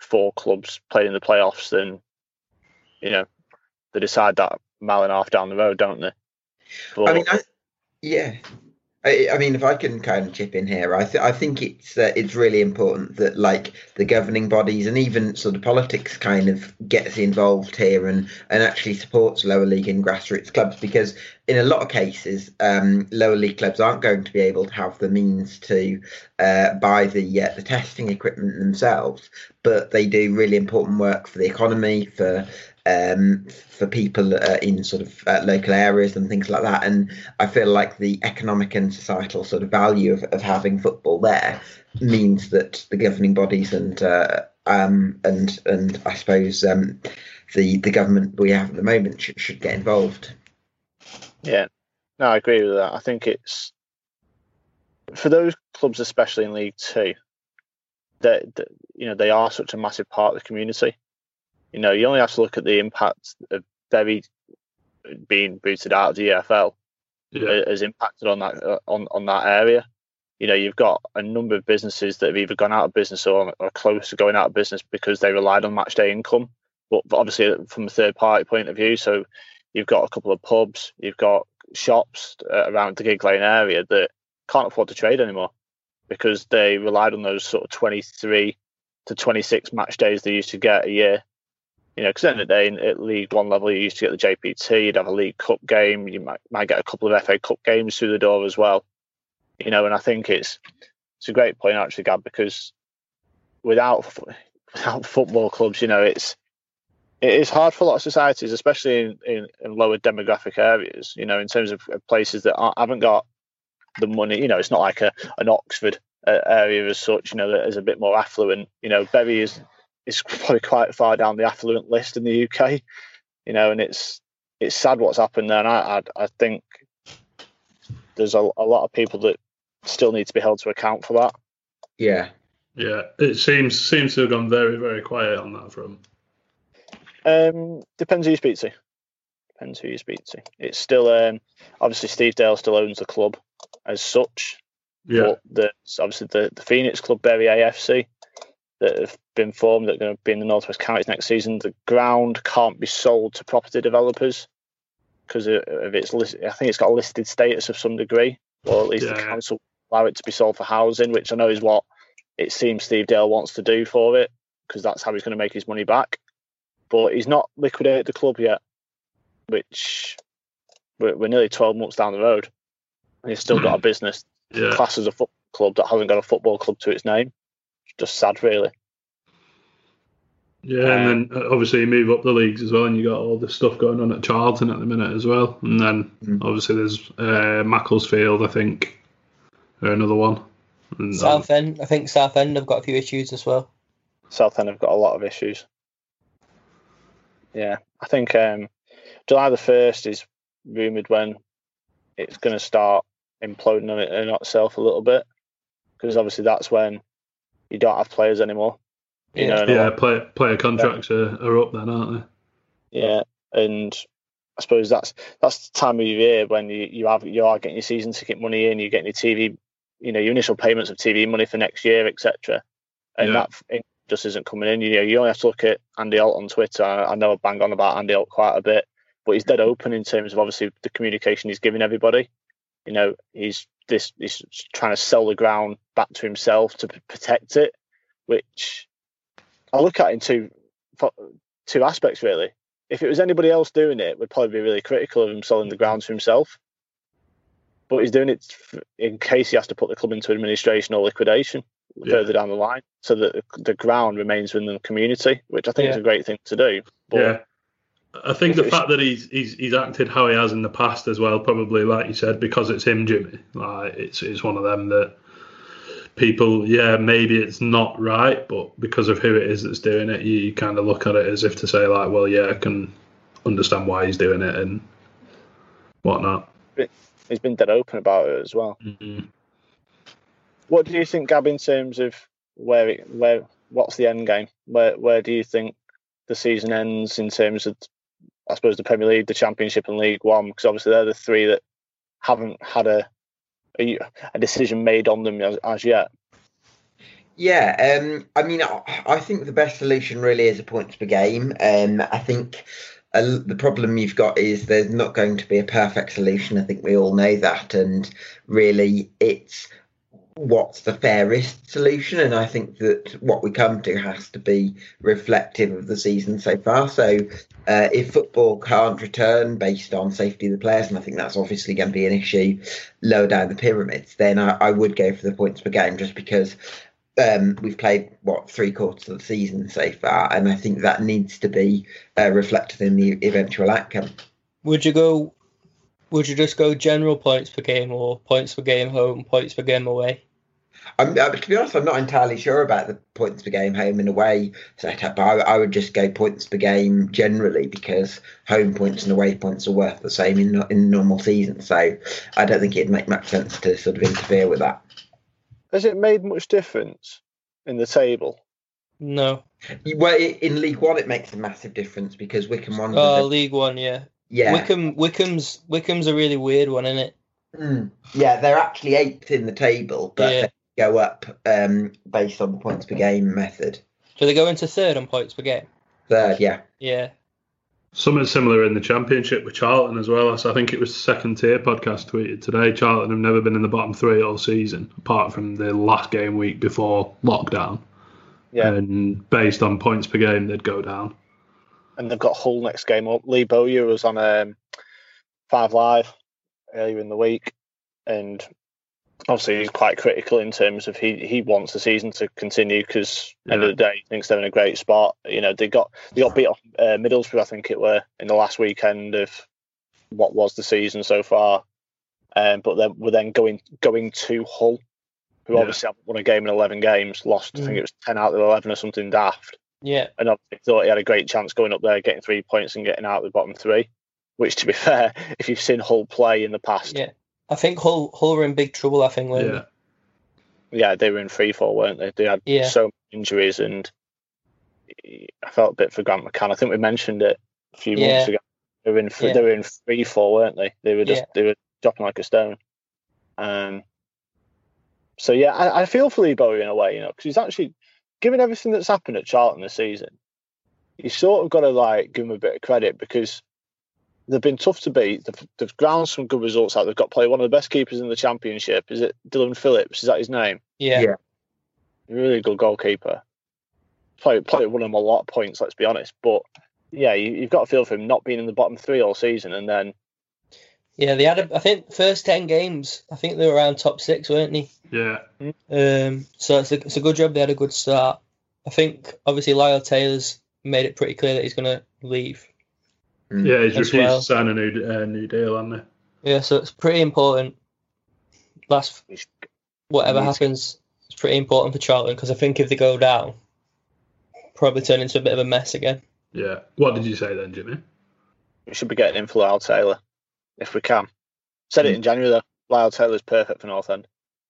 four clubs playing in the playoffs, then you know they decide that mile and a half down the road, don't they? But, I mean, I, yeah. I, I mean, if I can kind of chip in here, I, th- I think it's uh, it's really important that like the governing bodies and even sort of politics kind of gets involved here and and actually supports lower league and grassroots clubs because in a lot of cases, um, lower league clubs aren't going to be able to have the means to uh, buy the uh, the testing equipment themselves, but they do really important work for the economy for um, for people uh, in sort of uh, local areas and things like that. And I feel like the economic and societal sort of value of, of having football there means that the governing bodies and uh, um, and and I suppose um, the the government we have at the moment should, should get involved. Yeah, no, I agree with that. I think it's for those clubs, especially in League Two, that you know they are such a massive part of the community. You know, you only have to look at the impact of Bury being booted out of the EFL Yeah, has impacted on that uh, on on that area. You know, you've got a number of businesses that have either gone out of business or are close to going out of business because they relied on match day income. But, but obviously, from a third party point of view, so you've got a couple of pubs, you've got shops uh, around the Gigg Lane area that can't afford to trade anymore because they relied on those sort of 23 to 26 match days they used to get a year. You know, because at the end of the day, at League One level, you used to get the JPT, you'd have a League Cup game, you might might get a couple of FA Cup games through the door as well. You know, and I think it's it's a great point actually, Gab, because without without football clubs, you know, it's it is hard for a lot of societies, especially in, in, in lower demographic areas. You know, in terms of places that haven't got the money. You know, it's not like a an Oxford uh, area as such. You know, that is a bit more affluent. You know, Bury is is probably quite far down the affluent list in the UK. You know, and it's it's sad what's happened there. And I I, I think there's a, a lot of people that still need to be held to account for that. Yeah, yeah. It seems seems to have gone very very quiet on that front. Um, depends who you speak to. Depends who you speak to. It's still um, obviously Steve Dale still owns the club as such. Yeah, But there's obviously the, the Phoenix Club Bury AFC that have been formed that are going to be in the Northwest Counties next season. The ground can't be sold to property developers because of its list. I think it's got a listed status of some degree, or at least the Yeah. council allow it to be sold for housing, which I know is what it seems Steve Dale wants to do for it because that's how he's going to make his money back. But he's not liquidated the club yet, which we're, we're nearly 12 months down the road. And he's still got a hmm. business yeah. class as a football club that hasn't got a football club to its name. It's just sad, really. Yeah, and then uh, obviously you move up the leagues as well, and you got all this stuff going on at Charlton at the minute as well. And then Mm. obviously there's uh, Macclesfield, I think, or another one. And, um, Southend, I think Southend have got a few issues as well. Southend have got a lot of issues. Yeah, I think um, July the first is rumored when it's going to start imploding on it in itself a little bit, because obviously that's when you don't have players anymore. You Yeah. know, yeah, play, player contracts are, are up then, aren't they? yeah, and I suppose that's that's the time of year when you, you have you are getting your season ticket money in, you're getting your TV, you know, your initial payments of TV money for next year, etc. And Yeah. that just isn't coming in. You know, you only have to look at Andy Holt on Twitter. I, I know I bang on about Andy Holt quite a bit, but he's dead open in terms of obviously the communication he's giving everybody. You know, he's this he's trying to sell the ground back to himself to p- protect it, which I look at it in two two aspects really. If it was anybody else doing it, we'd probably be really critical of him selling the ground to himself. But he's doing it in case he has to put the club into administration or liquidation Yeah. further down the line, so that the- the ground remains within the community, which I think is a great thing to do. But Yeah. I think the fact that he's, he's he's acted how he has in the past as well, probably like you said, because it's him, Jimmy. Like it's it's one of them that people, yeah, maybe it's not right, but because of who it is that's doing it, you, you kind of look at it as if to say like, well, yeah, I can understand why he's doing it and whatnot. he's been dead open about it as well. Mhm. What do you think, Gab, in terms of where it, where what's the end game? Where where do you think the season ends in terms of, I suppose, the Premier League, the Championship, and League One? Because obviously they're the three that haven't had a a, decision made on them as, as yet. Yeah, um, I mean, I, think the best solution really is a points per game. Um, I think the problem you've got is there's not going to be a perfect solution. I think we all know that, and really, it's what's the fairest solution. And I think that what we come to has to be reflective of the season so far. So, uh, if football can't return based on safety of the players, and I think that's obviously going to be an issue lower down the pyramids, then I, I would go for the points per game just because um, we've played what three quarters of the season so far, and I think that needs to be uh, reflected in the eventual outcome. Would you go? Would you just go general points per game or points per game home, points per game away? I'm, uh, to be honest, I'm not entirely sure about the points per game home and away setup. I, I would just go points per game generally because home points and away points are worth the same in in normal season. So I don't think it'd make much sense to sort of interfere with that. Has it made much difference in the table? No. Well, in League One, it makes a massive difference because Wycombe Wanderers. Oh, are- League One, yeah. Yeah, Wycombe, Wycombe's, Wycombe's a really weird one, isn't it? Mm. yeah, they're actually eighth in the table, but Yeah. they go up um, based on the points per game method. Do they go into third on points per game? Third, yeah. Yeah. Something similar in the championship with Charlton as well. So I think it was second tier podcast tweeted today. Charlton have never been in the bottom three all season, apart from the last game week before lockdown. Yeah. And based on points per game, they'd go down. And they've got Hull next game up. Lee Bowyer was on um, Five Live earlier in the week, and obviously he's quite critical in terms of he he wants the season to continue because end of the day he thinks they're in a great spot. You know they got they got beat off uh, Middlesbrough I think it were in the last weekend of what was the season so far, um, but then we're then going going to Hull, who Yeah. obviously haven't won a game in eleven games, lost I think Mm. it was ten out of eleven or something daft Yeah. and obviously thought he had a great chance going up there, getting three points and getting out of the bottom three. Which, to be fair, if you've seen Hull play in the past, Yeah. I think Hull, Hull were in big trouble, I think, weren't Yeah. yeah, they were in free fall, weren't they? They had Yeah. so many injuries, and I felt a bit for Grant McCann. I think we mentioned it a few Yeah. months ago. They were in fr- Yeah. they were in free fall, weren't they? They were just Yeah. they were dropping like a stone. Um. So yeah, I, I feel for Lee Bowyer in a way, you know, because he's actually given everything that's happened at Charlton this season. You sort of got to like give him a bit of credit because they've been tough to beat. They've, they've ground some good results out. They've got play one of the best keepers in the championship. Is it Dillon Phillips? Is that his name? Yeah. Yeah. really good goalkeeper. Play, play won him a lot of points, let's be honest. But yeah, you, you've got to feel for him not being in the bottom three all season, and then Yeah, they had, a, I think, first 10 games, I think they were around top six, weren't they? Yeah. Um, so it's a, it's a good job they had a good start. I think, obviously, Lyle Taylor's made it pretty clear that he's going to leave. Mm. Yeah, he's As refused well. to sign a new uh, new deal, hasn't he? Yeah, so it's pretty important. Last, whatever Needs- happens, it's pretty important for Charlton because I think if they go down, probably turn into a bit of a mess again. Yeah. What did you say then, Jimmy? we should be getting in for Lyle Taylor if we can. Said it in January though. Lyle Taylor's perfect for North End.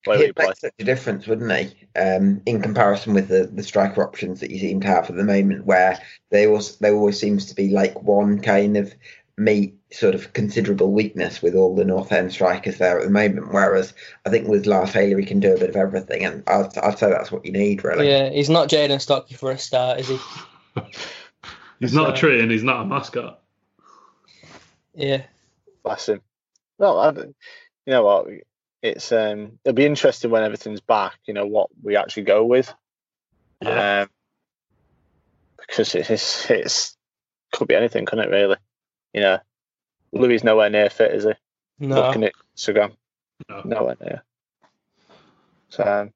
Way He'd make such a difference, wouldn't he? Um, in comparison with the, the striker options that you seem to have at the moment, where they always there always seems to be like one kind of meet sort of considerable weakness with all the North End strikers there at the moment. Whereas I think with Lars Taylor, he can do a bit of everything, and I'd, I'd say that's what you need, really. Yeah, he's not Jayden Stockley for a start, is he? He's not a tree and he's not a mascot. Yeah. Bless him. Well, I, you know what? It's um, it'll be interesting when everything's back. You know what we actually go with. Yeah. Um, because it's it's could be anything, couldn't it? Really, you know, Louis nowhere near fit, is he? No. Looking at Instagram, No. nowhere near. So, um,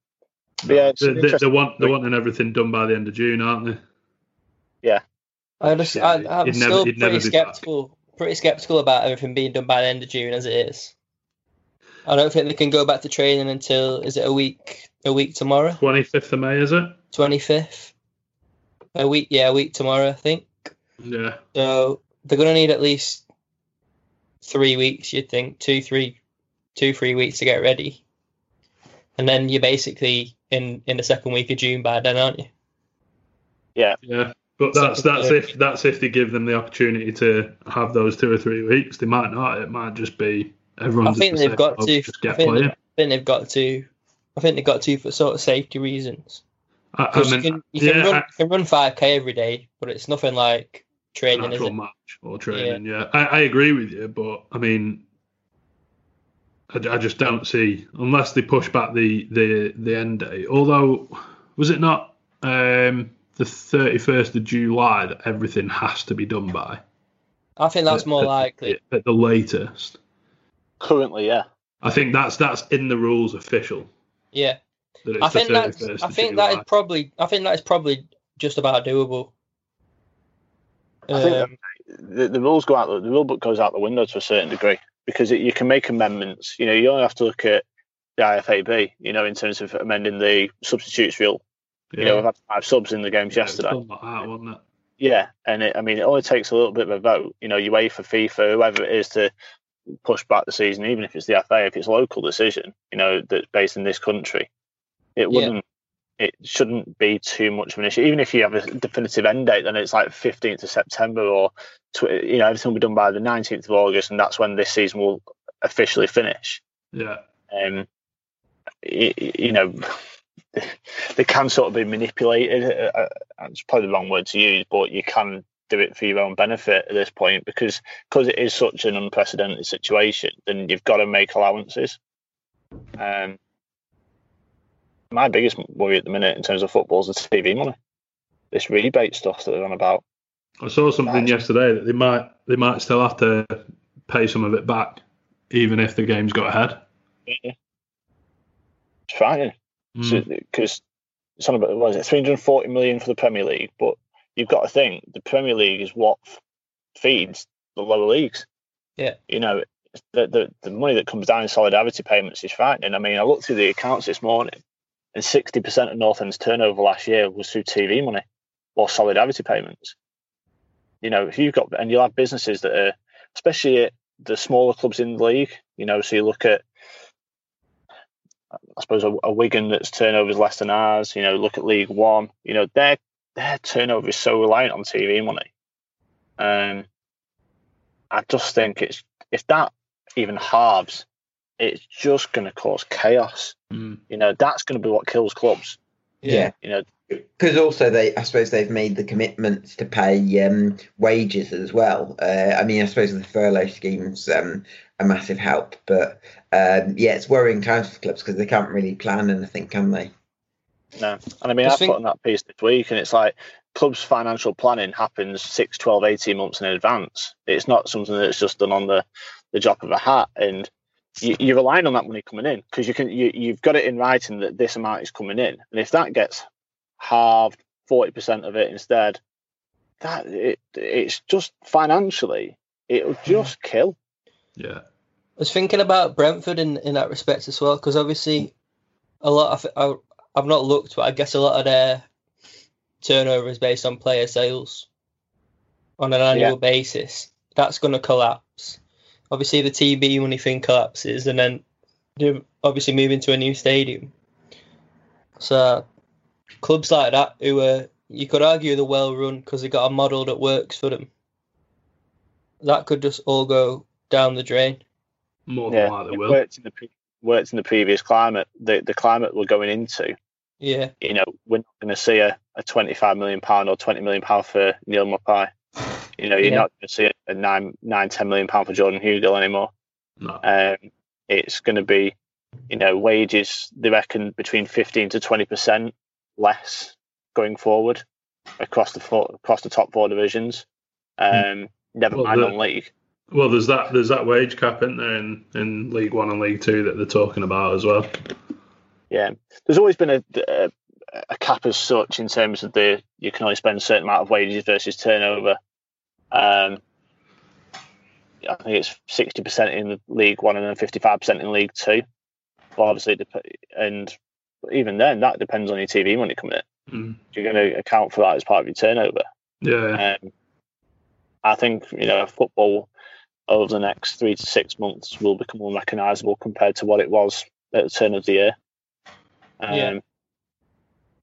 but yeah, they, an they, interesting they want they're wanting everything done by the end of June, aren't they? I just, Yeah, I, he'd I'm never- still he'd never pretty skeptical. Pretty skeptical about everything being done by the end of June as it is. I don't think they can go back to training until is it a week? A week tomorrow, Twenty fifth of May, is it? twenty fifth. A week, yeah, a week tomorrow, I think. Yeah. So they're gonna need at least three weeks. You'd think two, three, two, three weeks to get ready, and then you're basically in in the second week of June by then, aren't you? Yeah. Yeah. But that's that's if that's if they give them the opportunity to have those two or three weeks. They might not. It might just be everyone. I think they've got to. Just I think, playing. I think they've got to. I think they've got to for sort of safety reasons. I, I 'Cause mean, you can, you can yeah, run, I- you can run 5k every day, but it's nothing like training, is actual it? match or training. Yeah, I, I agree with you, but I mean, I, I just don't see unless they push back the the the end date. Although, was it not um, the thirty first of July that everything has to be done by? I think that's At- more at- likely. at the latest. currently, yeah. I think that's that's in the rules official. Yeah, that I think that's I think that July. is probably I think that is probably just about doable. I think Um, the, the rules go out the, the rule book goes out the window to a certain degree because it, you can make amendments. You know, you only have to look at the IFAB. You know, in terms of amending the substitutes rule. Yeah. You know, we've had five subs in the games Yeah, it was yesterday. like that, wasn't it? Yeah, and it, I mean, it only takes a little bit of a vote. You know, you wait for FIFA, whoever it is, to push back the season, even if it's the FA, if it's a local decision, you know, that's based in this country, it wouldn't. It shouldn't be too much of an issue. Even if you have a definitive end date, then it's like 15th of September, or tw- you know, everything will be done by the 19th of August, and that's when this season will officially finish. Yeah. Um, you know, they can sort of be manipulated. uh, uh, It's probably the wrong word to use, but you can do it for your own benefit at this point because because it is such an unprecedented situation. Then you've got to make allowances. Um, my biggest worry at the minute in terms of football is the TV money. This rebate stuff that they're on about. I saw something Right. yesterday that they might they might still have to pay some of it back, even if the game's got ahead. It's frightening. Mm. because it's on about what is it 340 million for the Premier League, but you've got to think the Premier League is what feeds the lower leagues. Yeah. you know the, the the money that comes down in solidarity payments is frightening. I mean, I looked through the accounts this morning, and 60 percent of North End's turnover last year was through TV money or solidarity payments. You know, if you've got and you'll have businesses that are, especially the smaller clubs in the league. You know, so you look at I suppose a, a Wigan that's turnover is less than ours. You know, look at League One. You know, their their turnover is so reliant on TV money. Um, I just think it's if that even halves, it's just going to cause chaos. Mm. You know, that's going to be what kills clubs. Yeah. You know, because also they i suppose they've made the commitments to pay um, wages as well uh, i mean i suppose the furlough scheme's um, a massive help but um, yeah it's worrying times for clubs because they can't really plan anything can they No. And I mean, I I think- put on that piece this week, and it's like clubs' financial planning happens 6, 12, 18 months in advance. It's not something that's just done on the, the drop of a hat. And you, you're relying on that money coming in because you can you, you've got it in writing that this amount is coming in. And if that gets halved, 40% of it instead, that it, it's just financially, it'll hmm. just kill. Yeah. I was thinking about Brentford in, in that respect as well, because obviously a lot of I, I've not looked, but I guess a lot of their turnover is based on player sales on an annual Yeah. basis. That's going to collapse. Obviously, the TV money thing collapses, and then they're obviously moving to a new stadium. So clubs like that, who are you could argue they're well run because they got a model that works for them. That could just all go down the drain. More than Yeah, likely will. worked in the pre- worked in the previous climate. The the climate we're going into, Yeah. you know, we're not going to see a, a 25 million pound or 20 million pound for Neal Maupay. You know, you're Yeah. not going to see a nine, nine, 10 million pound for Jordan Hugill anymore. No. Um, it's going to be, you know, wages. They reckon between 15 to 20 percent less going forward across the four, across the top four divisions. Um, never Well, mind the- on league. Well, there's that there's that wage cap in there in, in League One and League Two that they're talking about as well. Yeah, there's always been a, a, a cap as such in terms of the you can only spend a certain amount of wages versus turnover. Um, I think it's sixty percent in the League One and then fifty five percent in League Two. Well, obviously, it and even then, that depends on your TV money coming in. Mm. You're going to account for that as part of your turnover. Yeah. Um, I think you know football over the next three to six months will become unrecognisable compared to what it was at the turn of the year. Um, Yeah.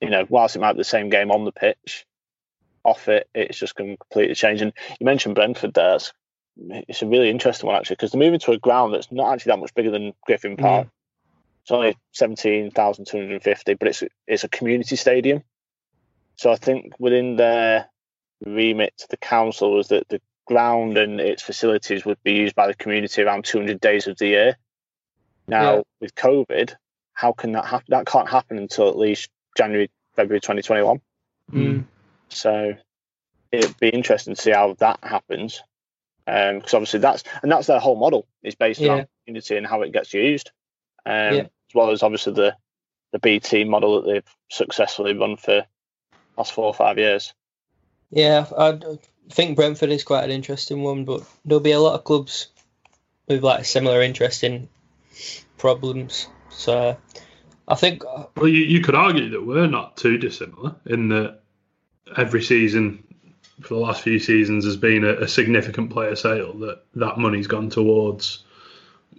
You know, whilst it might be the same game on the pitch, off it, it's just going to completely change. And you mentioned Brentford there. It's, it's a really interesting one actually because they're moving to a ground that's not actually that much bigger than Griffin Park. It's only seventeen thousand two hundred and fifty, but it's it's a community stadium. So I think within their remit to the council was that the ground and its facilities would be used by the community around 200 days of the year. Now, Yeah. with COVID, how can that happen? That can't happen until at least January, February 2021. Mm. So it'd be interesting to see how that happens. Because obviously that's and that's their whole model is based Yeah. around community and how it gets used, um, Yeah. as well as obviously the the BT model that they've successfully run for last four or five years. Yeah, I think Brentford is quite an interesting one, but there'll be a lot of clubs with like similar interesting problems. So I think Well, you, you could argue that we're not too dissimilar in that every season for the last few seasons has been a, a significant player sale that that money's gone towards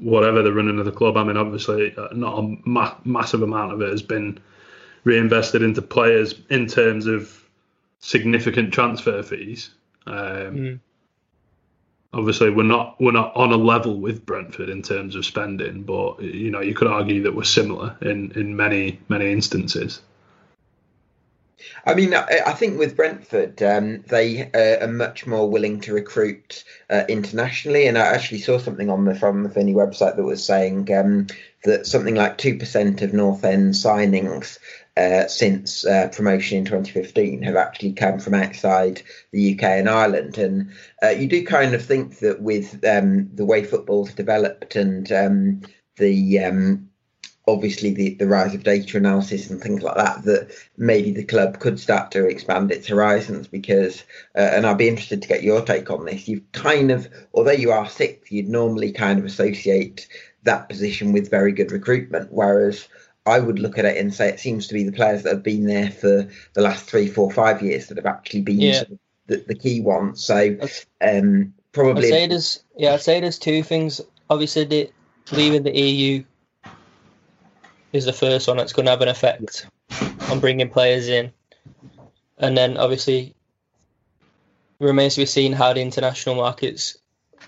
whatever the running of the club. I mean, obviously, uh, not a ma- massive amount of it has been reinvested into players in terms of significant transfer fees. Um, Mm. Obviously, we're not we're not on a level with Brentford in terms of spending, but you know you could argue that we're similar in, in many many instances. I mean, I, think with Brentford, um, they uh, are much more willing to recruit uh, internationally. And I actually saw something on the from the Finney website that was saying um, that something like two percent of North End signings uh, since uh, promotion in 2015 have actually come from outside the UK and Ireland. And uh, you do kind of think that with um, the way football's developed and um, the um, obviously the, the rise of data analysis and things like that, that maybe the club could start to expand its horizons because, uh, and I'd be interested to get your take on this. You've kind of, although you are sixth, you'd normally kind of associate that position with very good recruitment, whereas I would look at it and say it seems to be the players that have been there for the last three, four, five years that have actually been Yeah. sort of the, the key ones. So um, I'd say there's yeah, I'd say there's two things. Obviously, the, leaving the EU is the first one that's going to have an effect on bringing players in, and then obviously it remains to be seen how the international market's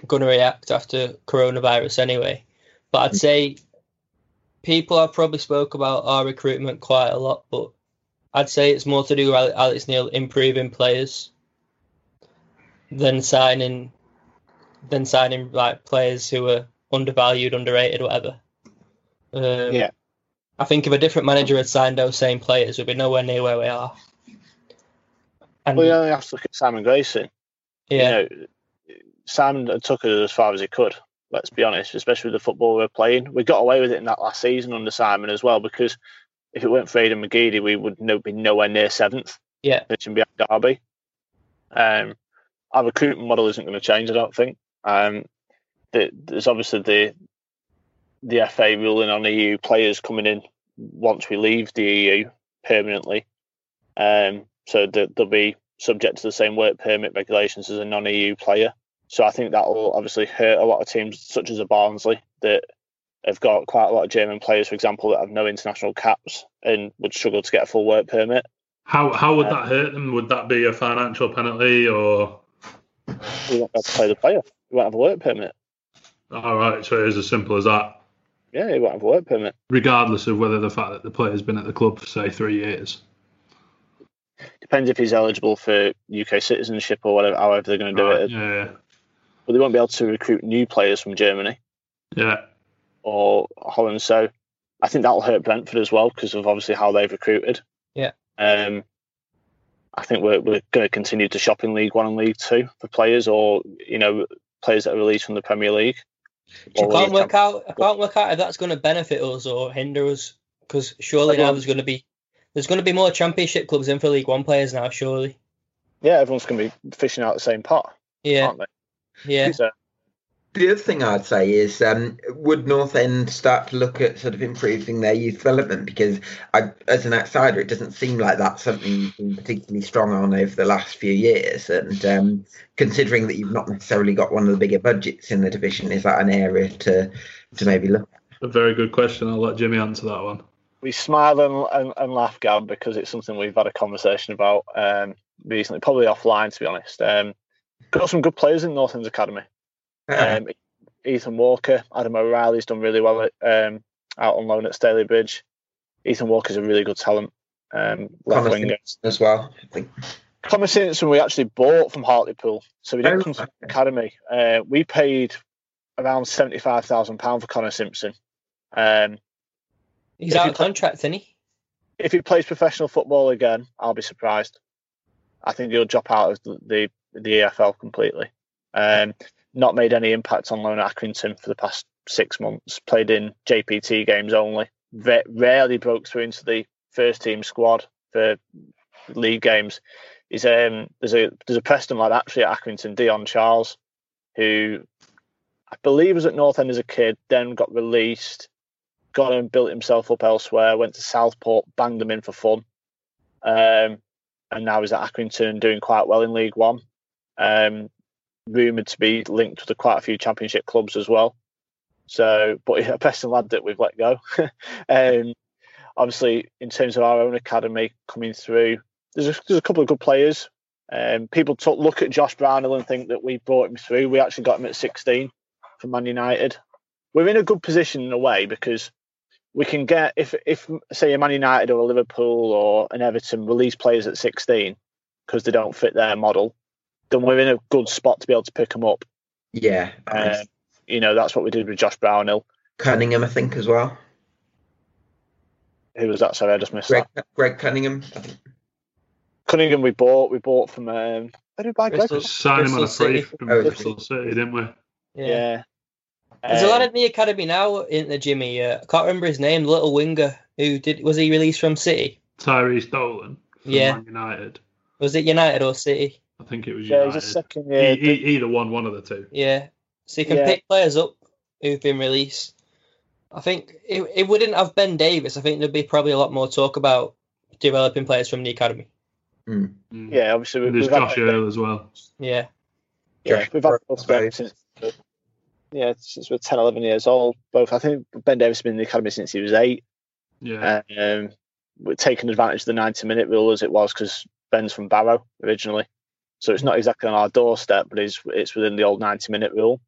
going to react after coronavirus. Anyway, but I'd say people have probably spoke about our recruitment quite a lot, but I'd say it's more to do with Alex Neil improving players than signing than signing like players who are undervalued, underrated, whatever. Um, Yeah. I think if a different manager had signed those same players, we'd be nowhere near where we are. And Well, you only have to look at Simon Grayson. yeah, You know, Simon took it as far as he could. Let's be honest, especially with the football we're playing. We got away with it in that last season under Simon as well because if it weren't for Aiden McGeady, we would no, be nowhere near seventh, yeah, finishing behind Derby. Um, our recruitment model isn't going to change, I don't think. Um, the, there's obviously the the FA ruling on EU players coming in once we leave the EU permanently. Um, so that they'll be subject to the same work permit regulations as a non-EU player. So I think that will obviously hurt a lot of teams such as a Barnsley that have got quite a lot of German players, for example, that have no international caps and would struggle to get a full work permit. How how would Uh, that hurt them? Would that be a financial penalty or? We won't be able to play the player. We won't have a work permit. All right, so it is as simple as that. Yeah, he won't have a work permit. Regardless of whether the fact that the player's been at the club for say three years. Depends if he's eligible for UK citizenship or whatever, however they're going to do Right, it. Yeah, But they won't be able to recruit new players from Germany yeah. or Holland. So I think that'll hurt Brentford as well because of obviously how they've recruited. Yeah. Um, I think we're we're going to continue to shop in League One and League Two for players, or you know, players that are released from the Premier League. I can't work out. I can't work out if that's going to benefit us or hinder us because surely now there's going to be there's going to be more Championship clubs in for League One players now. Surely, Yeah, everyone's going to be fishing out the same pot, yeah, aren't they? yeah. So, The other thing I'd say is, um, would North End start to look at sort of improving their youth development? Because I, as an outsider, it doesn't seem like that's something you've been particularly strong on over the last few years. And um, considering that you've not necessarily got one of the bigger budgets in the division, is that an area to to maybe look? at? A very good question. I'll let Jimmy answer that one. we smile and, and, and laugh, Gab, because it's something we've had a conversation about um, recently, probably offline, to be honest. Um, got some good players in North End's Academy. Um, Ethan Walker, Adam O'Reilly's done really well at, um, out on loan at Stalybridge. Ethan Walker's a really good talent. Um, left Connor winger. as well. I think. Connor Simpson we actually bought from Hartlepool, so we didn't Oh, come from the okay. academy. Uh, we paid around seventy five thousand pound for Connor Simpson. Um, He's If out you of play- contract, isn't he? if he plays professional football again, I'll be surprised. I think he'll drop out of the the, the EFL completely. Um, not made any impact on loan at Accrington for the past six months. Played in JPT games only. rarely broke through into the first team squad for league games. Is um there's a there's a Preston lad actually at Accrington, Dion Charles, who I believe was at North End as a kid, then got released, got and built himself up elsewhere, went to Southport, banged them in for fun, um, and now he's at Accrington doing quite well in League One. Um, rumored to be linked with quite a few Championship clubs as well. So, but a Preston lad that we've let go. um, obviously, in terms of our own academy coming through, there's a, there's a couple of good players. Um, people took look at Josh Brownhill and think that we brought him through. We actually got him at 16 from Man United. We're in a good position in a way because we can get if if say a Man United or a Liverpool or an Everton release players at 16 because they don't fit their model, then we're in a good spot to be able to pick them up. Yeah, Um, you know that's what we did with Josh Brownhill. Cunningham, I think, as well. Who was that? Sorry, I just missed Greg, that. Greg Cunningham. Cunningham we bought. We bought from um, where did we buy Greg? Bristol. Sign him on a free City. from Oh, Bristol City, didn't we? Yeah. There's a lad Um, in the academy now in the Jimmy. Uh, I can't remember his name. The little winger who did was he released from City? Tyrhys Dolan from Yeah. Man United. Was it United or City? I think it was yeah, he's United. a second year. e- either one, one of the two. Yeah. So you can Yeah. pick players up who've been released. I think it, it wouldn't have Ben Davies. I think there'd be probably a lot more talk about developing players from the academy. Mm. yeah, obviously we- And there's we've had Josh Earl as well. Yeah. Yeah, Josh we've had both both. since yeah since we're 10, 11 years old. Both I think Ben Davies has been in the academy since he was eight. Yeah. Um, we're taking advantage of the ninety minute rule as it was because Ben's from Barrow originally, so it's not exactly on our doorstep, but it's it's within the old ninety minute rule.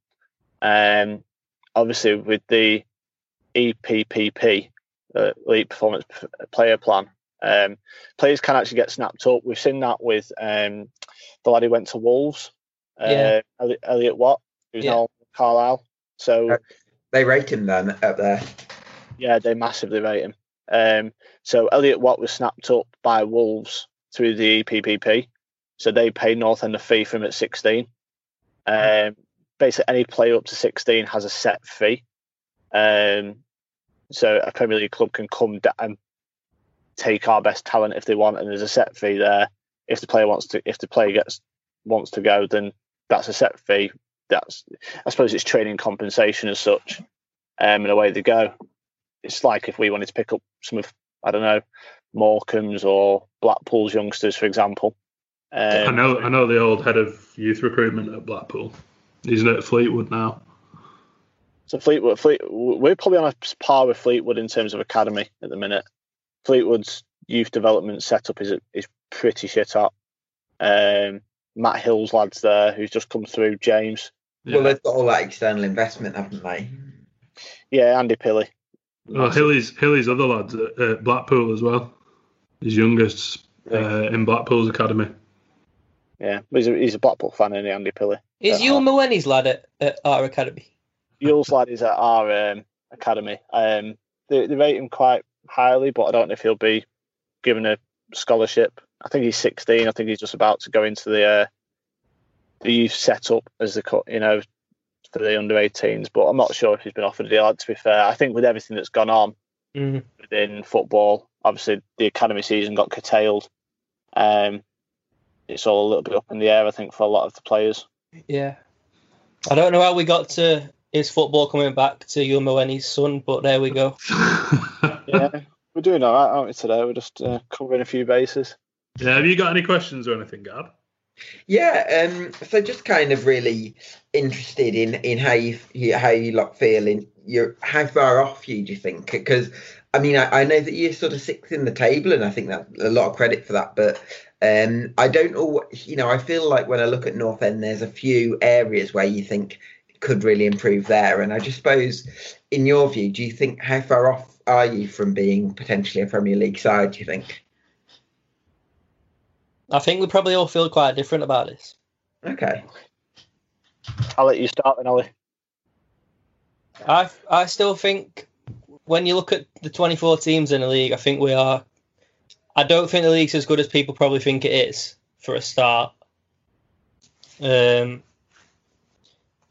Um, obviously with the EPPP, uh, Elite Performance P- Player Plan, um, players can actually get snapped up. We've seen that with um, the lad who went to Wolves, uh, Yeah. Elliot, Elliot Watt, who's Yeah. now Carlisle. So Uh, They rate him then up there. yeah, they massively rate him. Um, so Elliot Watt was snapped up by Wolves through the EPPP, so they pay North End a fee for him at 16. Um, basically, any player up to 16 has a set fee. Um, so a Premier League club can come da- and take our best talent if they want, and there's a set fee there. If the player wants to, if the player gets wants to go, then that's a set fee. That's I suppose it's training compensation as such, um, and away they go it's like if we wanted to pick up some of I don't know Morecambe's or Blackpool's youngsters, for example. Um, I know. I know the old head of youth recruitment at Blackpool. He's at Fleetwood now. So Fleetwood, Fleet, we're probably on a par with Fleetwood in terms of academy at the minute. Fleetwood's youth development setup is is pretty shit up. Um, Matt Hill's lads there, who's just come through. James, Yeah. Well, they've got all that external investment, haven't they? yeah, Andy Pilley. Well, Hilly's Hilly's other lads at, at Blackpool as well. His youngest uh, in Blackpool's academy. Yeah, he's a, he's a Blackpool fan, isn't he, Andy Pilley? Is. Youl Mawene's lad at, at our academy? Youl's lad is at our um, academy. Um, they, they rate him quite highly, but I don't know if he'll be given a scholarship. I think he's 16. I think he's just about to go into the uh, the youth setup as the you know for the under 18s. But I'm not sure if he's been offered a deal. To be fair, I think with everything that's gone on Mm. within football, obviously the academy season got curtailed. Um, it's all a little bit up in the air, I think, for a lot of the players. Yeah. I don't know how we got to his football coming back to Youl Mawene's son, but there we go. Yeah, we're doing all right, aren't we, today? We're just uh, covering a few bases. Yeah, have you got any questions or anything, Gab? Yeah, um, so just kind of really interested in in how you, you how you lot feel in your how far off you do you think? Because I mean, I, I know that you're sort of sixth in the table, and I think that a lot of credit for that. But um, I don't know, you know, I feel like when I look at North End, there's a few areas where you think could really improve there. And I just suppose, in your view, do you think how far off are you from being potentially a Premier League side? Do you think? I think we probably all feel quite different about this. Okay. I'll let you start then, Ollie. I I still think when you look at the 24 teams in the league, I think we are. I don't think the league's as good as people probably think it is for a start. Um,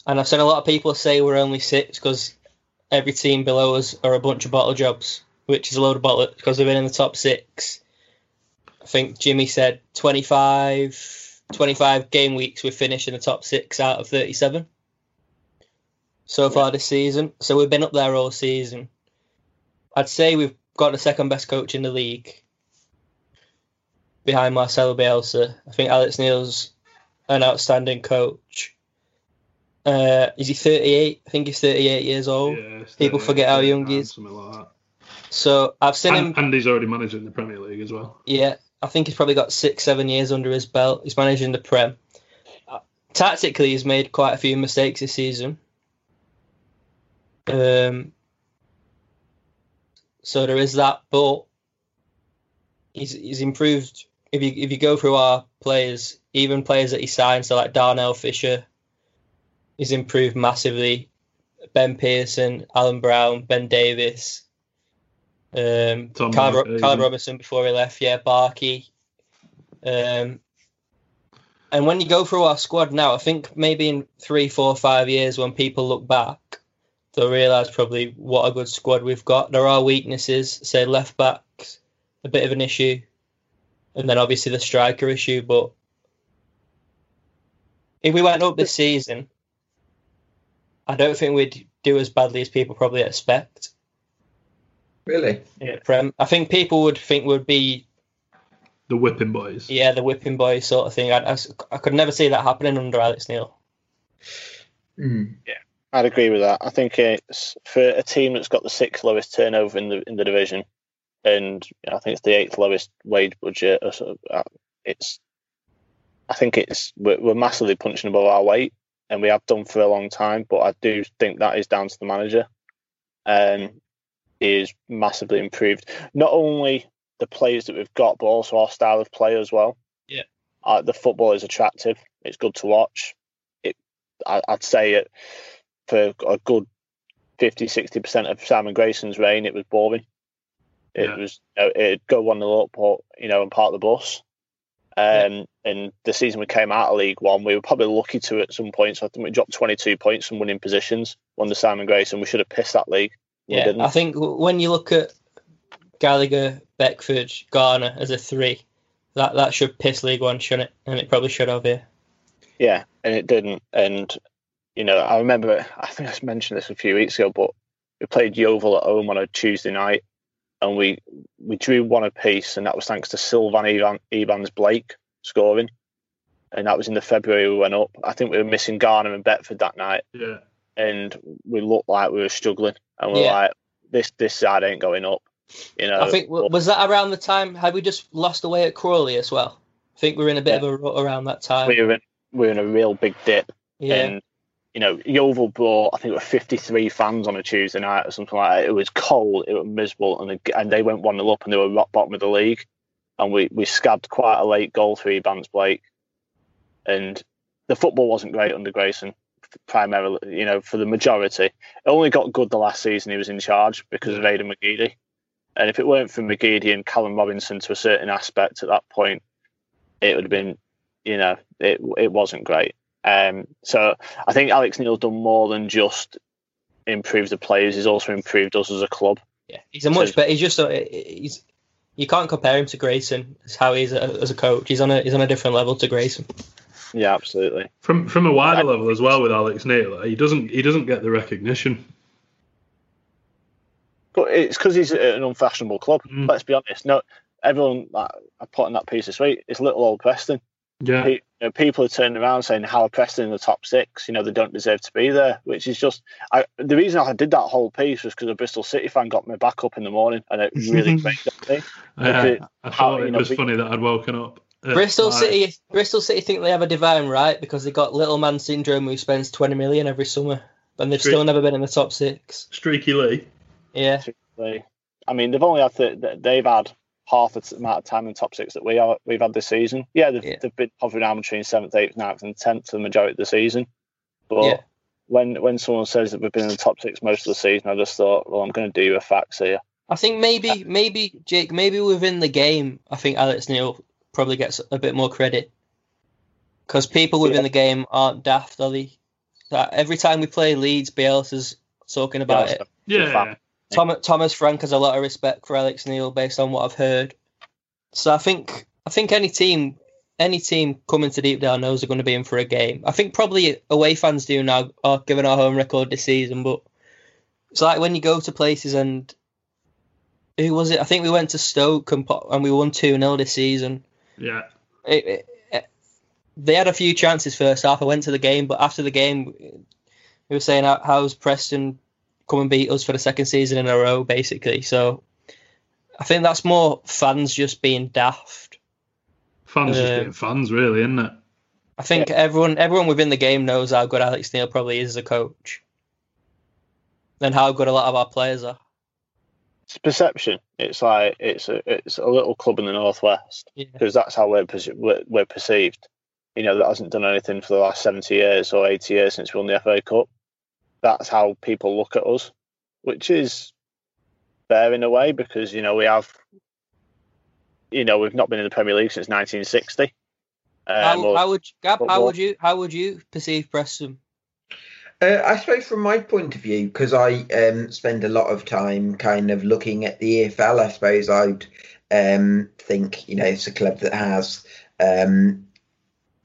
and I've seen a lot of people say we're only six because every team below us are a bunch of bottle jobs. which is a load of bollocks because they've been in the top six. I think Jimmy said 25, 25 game weeks we've finished in the top six out of 37 so far this season. So we've been up there all season. I'd say we've got the second best coach in the league behind Marcelo Bielsa. I think Alex Neil's an outstanding coach. Uh, is he 38? I think he's 38 years old. Yeah, People forget how young he is. Like. So I've seen him. And, and he's already managing the Premier League as well. Yeah, I think he's probably got six, seven years under his belt. He's managing the Prem. Uh, Tactically, he's made quite a few mistakes this season. Um, so there is that, but he's he's improved. If you if you go through our players, even players that he signed, so like Darnell Fisher, he's improved massively. Ben Pearson, Alan Browne, Ben Davies, um, Tom Carl, Barker, Ro- Carl. Robinson before he left, yeah, Barkey. Um, and when you go through our squad now, I think maybe in three, four, five years, when people look back, they'll realise probably what a good squad we've got. There are weaknesses, say left backs, a bit of an issue, and then obviously the striker issue. But if we went up this season, I don't think we'd do as badly as people probably expect. Really? Yeah, Prem. I think people would think we'd be The whipping boys. yeah the whipping boy sort of thing. I, I, I could never see that happening under Alex Neil. Mm. I'd agree with that. I think it's for a team that's got the sixth lowest turnover in the in the division, and I think it's the eighth lowest wage budget. Or so, uh, it's, I think it's we're, we're massively punching above our weight, and we have done for a long time. But I do think that is down to the manager. Um, is massively improved. Not only the players that we've got, but also our style of play as well. Yeah. uh, the football is attractive. It's good to watch. It, I, I'd say it for a good 50 60% of Simon Grayson's reign, it was boring. It Yeah. was, you know, it'd go 1 0 up, or, you know, and part of the bus. Um, And the season we came out of League One, we were probably lucky to at some points. I think we dropped 22 points from winning positions under Simon Grayson. We should have pissed that league. Yeah, didn't. I think when you look at Gallagher, Beckford, Garner as a three, that that should piss League One, shouldn't it? And it probably should have. Yeah. Yeah, and it didn't. And you know, I remember I think I mentioned this a few weeks ago, but we played Yeovil at home on a Tuesday night, and we we drew one apiece, and that was thanks to Sylvan Evan, Ebanks-Blake scoring, and that was in the February we went up. I think we were missing Garner and Beckford that night, Yeah. and we looked like we were struggling, and we are Yeah. like, this this side ain't going up. You know, I think w- was that around the time had we just lost away at Crawley as well? I think we were in a bit of a rut around that time. we were in, we were in a real big dip. yeah. And you know, Yeovil brought I think it were 53 fans on a Tuesday night or something like that. It was cold, it was miserable, and they, and they went one 0 up and they were rock bottom of the league. And we we scabbed quite a late goal through Ebanks-Blake, and the football wasn't great under Grayson. Primarily, you know, for the majority, it only got good the last season he was in charge because of Aiden McGeady. And if it weren't for McGeady and Callum Robinson to a certain aspect at that point, it would have been, you know, it it wasn't great. Um, so I think Alex Neil's done more than just improve the players. He's also improved us as a club. Yeah, he's a much So- better. He's just a, he's. You can't compare him to Grayson. As how he's a, as a coach. He's on a he's on a different level to Grayson. Yeah, absolutely. From from a wider level as well with Alex Neil, he doesn't he doesn't get the recognition. But it's because he's at an unfashionable club. Mm. Let's be honest. No, everyone that I put in that piece this week is little old Preston. Yeah. Pe- you know, people are turning around saying how are Preston in the top six. You know they don't deserve to be there, which is just. I, the reason I did that whole piece was because a Bristol City fan got me back up in the morning, and it really grated on me. I, it- I how, thought you it know, was we- funny that I'd woken up. Bristol like- City Bristol City think they have a divine right because they got little man syndrome who spends twenty million every summer, and they've Street- still never been in the top six. Streaky Lee. Yeah, They, I mean, they've only had the, they've had half the amount of time in the top six that we are we've had this season. Yeah, they've, Yeah. they've been hovering around between seventh, eighth, ninth, and tenth for the majority of the season. But Yeah. when when someone says that we've been in the top six most of the season, I just thought, well, I'm going to do you a facts here. I think maybe maybe Jake maybe within the game, I think Alex Neil probably gets a bit more credit because people within Yeah. the game aren't daft, are they? That every time we play Leeds, Bielsa's talking about Yeah, it. Yeah. Tom, Thomas Frank has a lot of respect for Alex Neil based on what I've heard. So I think I think any team any team coming to Deepdale knows they're going to be in for a game. I think probably away fans do now, uh, given our home record this season. But it's like when you go to places and who was it? I think we went to Stoke and, and we won two 0 this season. Yeah. It, it, it- they had a few chances first half. I went to the game, but after the game, we were saying how, how's Preston come and beat us for the second season in a row, basically. So I think that's more fans just being daft. Fans just Um, being fans, really, isn't it? I think everyone everyone within the game knows how good Alex Neil probably is as a coach, and how good a lot of our players are. It's perception. It's like it's a it's a little club in the northwest Yeah. because that's how we're, perce- we're we're perceived. You know that hasn't done anything for the last seventy years or eighty years since we won the FA Cup. That's how people look at us, which is fair in a way because you know we have. You know we've not been in the Premier League since 1960. Um, how, or- how would Gab? How would you? How would you perceive Preston? Uh, I suppose from my point of view, because I um, spend a lot of time kind of looking at the EFL, I suppose I'd um, think, you know, it's a club that has um,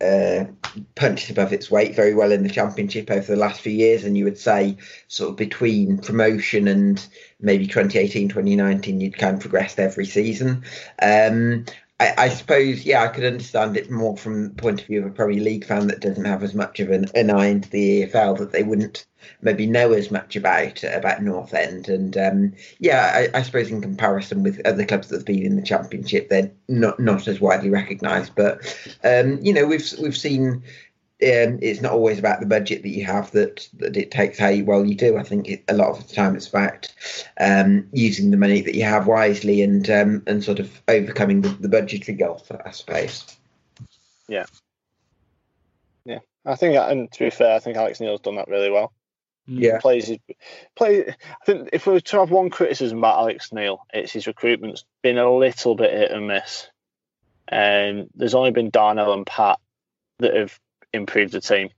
uh, punched above its weight very well in the Championship over the last few years. And you would say, sort of between promotion and maybe 2018, 2019, you'd kind of progressed every season. Um, I, I suppose, yeah, I could understand it more from the point of view of a Premier League fan that doesn't have as much of an, an eye into the EFL that they wouldn't maybe know as much about about North End. And um, yeah, I, I suppose in comparison with other clubs that have been in the Championship, they're not not as widely recognised. But um, you know, we've we've seen. Um, it's not always about the budget that you have that that dictates how well you do. I think it, a lot of the time it's about um, using the money that you have wisely and um, and sort of overcoming the, the budgetary gulf, I suppose. Yeah, yeah. I think, and to be fair, I think Alex Neil's done that really well. Yeah. plays his play. I think if we were to have one criticism about Alex Neil, it's his recruitment's been a little bit hit and miss. And there's only been Darnell and Pat that have improved the team.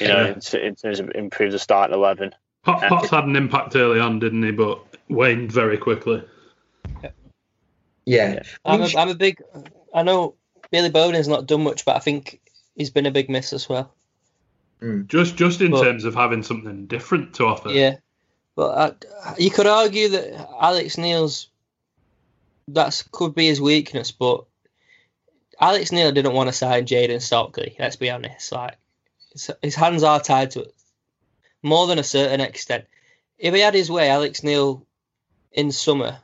You know, Yeah. in, t- in terms of improved the starting eleven. Pot, Potts had an impact early on, didn't he? But waned very quickly. Yeah, I'm a, I'm a big. I know Billy Bowden's not done much, but I think he's been a big miss as well. Hmm. Just just in But- terms of having something different to offer. Yeah, but I, you could argue that Alex Neil's that's could be his weakness, but Alex Neil didn't want to sign Jayden Stockley. Let's be honest. Like his, hands are tied to it more than a certain extent. If he had his way, Alex Neil in summer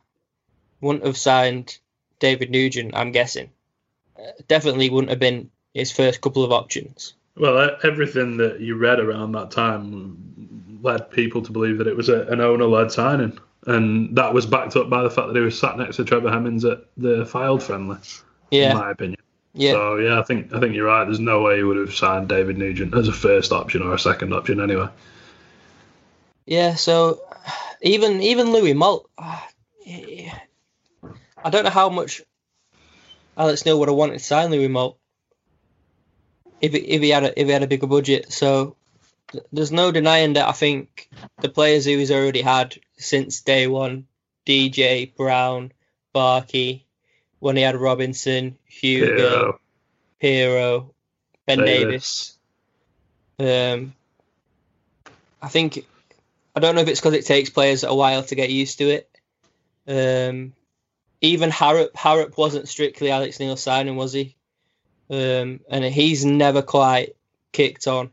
wouldn't have signed David Nugent. I'm guessing. Uh, definitely wouldn't have been his first couple of options. Well, everything that you read around that time led people to believe that it was a, an owner-led signing, and that was backed up by the fact that he was sat next to Trevor Hemmings at the Fylde friendly. In my opinion. yeah. So yeah, I think I think you're right. There's no way he would have signed David Nugent as a first option or a second option anyway. Yeah, so even even Louis Moult, I don't know how much Alex Neil would have wanted to sign Louis Moult if he, if he had a if he had a bigger budget. So th- there's no denying that I think the players who he's already had since day one, DJ Brown, Barkey, when he had Robinson, Hugill, Piero, Hero, Ben Davies. Davies. Um, I think I don't know if it's because it takes players a while to get used to it. Um, even Harrop Harrop wasn't strictly Alex Neil signing, was he? Um, and he's never quite kicked on.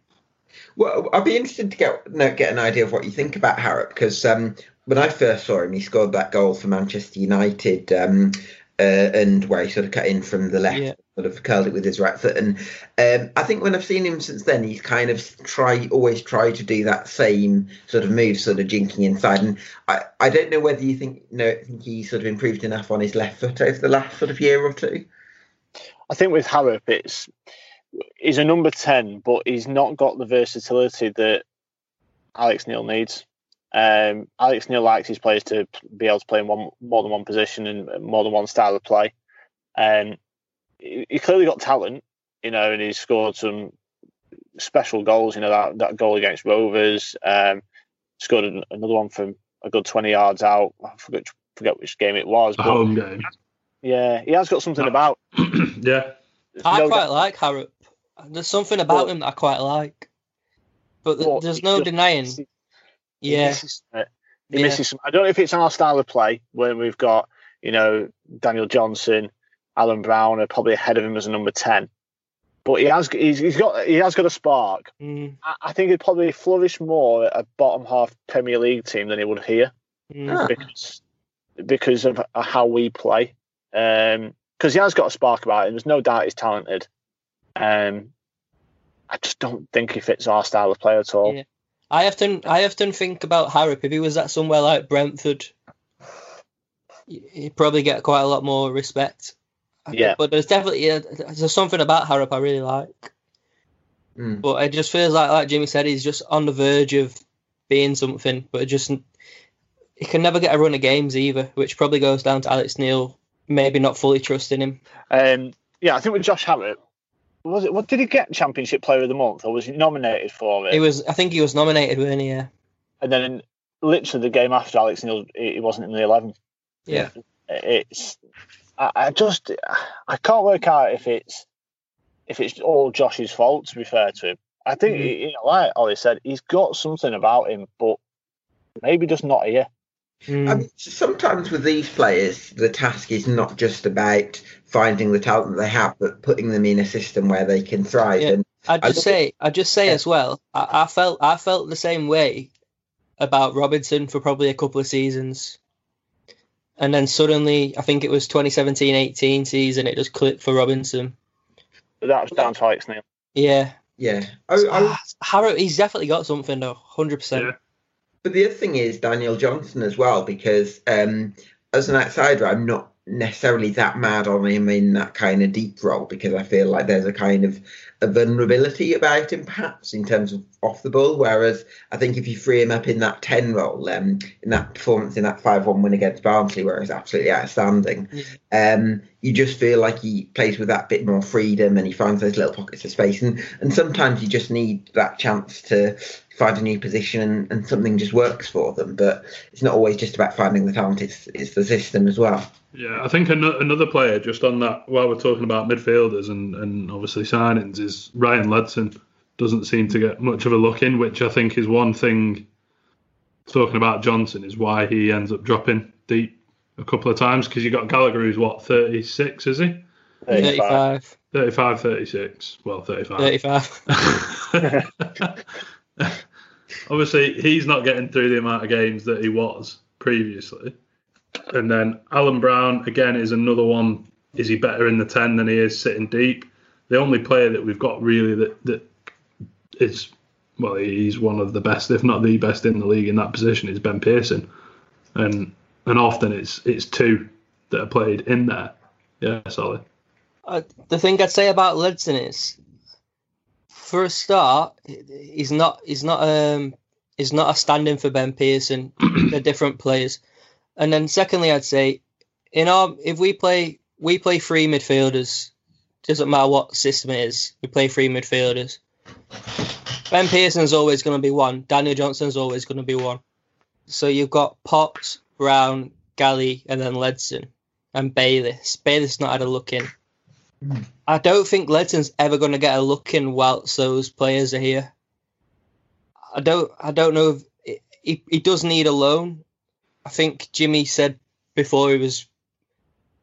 Well, I'd be interested to get no, get an idea of what you think about Harrop because um, when I first saw him, he scored that goal for Manchester United, um, uh, and where he sort of cut in from the left, Yeah. sort of curled it with his right foot. And um, I think when I've seen him since then, he's kind of try always try to do that same sort of move, sort of jinking inside. And I, I don't know whether you think no, think he sort of improved enough on his left foot over the last sort of year or two. I think with Harrop, it's he's a number ten, but he's not got the versatility that Alex Neil needs. Um, Alex Neil likes his players to be able to play in one more than one position and more than one style of play. Um, he, he clearly got talent, you know, and he scored some special goals. You know that that goal against Rovers, um, scored an, another one from a good twenty yards out. I forget forget which game it was, A but home game. yeah, he has got something No. about. yeah. I no quite doubt- like Harrop. There's something about But- him that I quite like. But but there's no just denying. Misses- he Yeah, misses it. He yeah. misses some. I don't know if it's our style of play when we've got you know Daniel Johnson, Alan Browne are probably ahead of him as a number ten, but he has he's, he's got he has got a spark. Mm, I, I think he'd probably flourish more at a bottom half Premier League team than he would here mm. Ah. because because of how we play. Because he has got a spark about him. There's no doubt he's talented. Um, I just don't think he fits our style of play at all. Yeah. I often I often think about Harrop. If he was at somewhere like Brentford, he'd probably get quite a lot more respect. Yeah. But there's definitely yeah, there's something about Harrop I really like. Mm. But it just feels like, like Jimmy said, he's just on the verge of being something. But it just he can never get a run of games either, which probably goes down to Alex Neil maybe not fully trusting him. Um, yeah, I think with Josh Harrop, was it? What did he get? Championship Player of the Month, or was he nominated for it? He was, I think, he was nominated, wasn't he? Yeah. and then literally the game after Alex Neil, he wasn't in the eleven. Yeah. It's I, I just I can't work out if it's if it's all Josh's fault. To be fair to him, I think Mhm. you know, like Ollie said, he's got something about him, but maybe just not here. Mm. I mean, sometimes with these players, the task is not just about finding the talent they have, but putting them in a system where they can thrive. Yeah. And I'd just look say, I'd just say Yeah. as well. I, I felt, I felt the same way about Robinson for probably a couple of seasons, and then suddenly, I think it was 2017-18 season, it just clicked for Robinson. But that was down to Alex Neil. Yeah, yeah, I, I, Ah, Harrop, he's definitely got something though, hundred percent. But the other thing is Daniel Johnson as well, because um, as an outsider, I'm not necessarily that mad on him in that kind of deep role because I feel like there's a kind of a vulnerability about him, perhaps in terms of off the ball. Whereas I think if you free him up in that ten role, um, in that performance in that five-one win against Barnsley, where he's absolutely outstanding, um, you just feel like he plays with that bit more freedom and he finds those little pockets of space. And and sometimes you just need that chance to find a new position and, and something just works for them. But it's not always just about finding the talent; it's it's the system as well. Yeah, I think an- another player just on that while we're talking about midfielders and, and obviously signings is Ryan Ledson doesn't seem to get much of a look in, which I think is one thing. Talking about Johnson is why he ends up dropping deep a couple of times because you've got Gallagher who's what 36 is he 35, 35 36 well 35 35. Obviously, he's not getting through the amount of games that he was previously. And then Alan Browne, again, is another one. Is he better in the 10 than he is sitting deep? The only player that we've got really that, that is, well, he's one of the best, if not the best in the league in that position, is Ben Pearson. And and often it's it's two that are played in there. Yeah, solid. Uh, the thing I'd say about Ledson is, for a start, he's not he's not um he's not a stand-in for Ben Pearson. They're different players. And then secondly, I'd say, in our if we play we play three midfielders, doesn't matter what system it is, we play three midfielders. Ben Pearson's always going to be one. Daniel Johnson's always going to be one. So you've got Potts, Browne, Galley, and then Ledson and Bayliss. Bayliss not had a look in. I don't think Ledson's ever going to get a look in whilst those players are here. I don't. I don't know if he, he does need a loan. I think Jimmy said before he was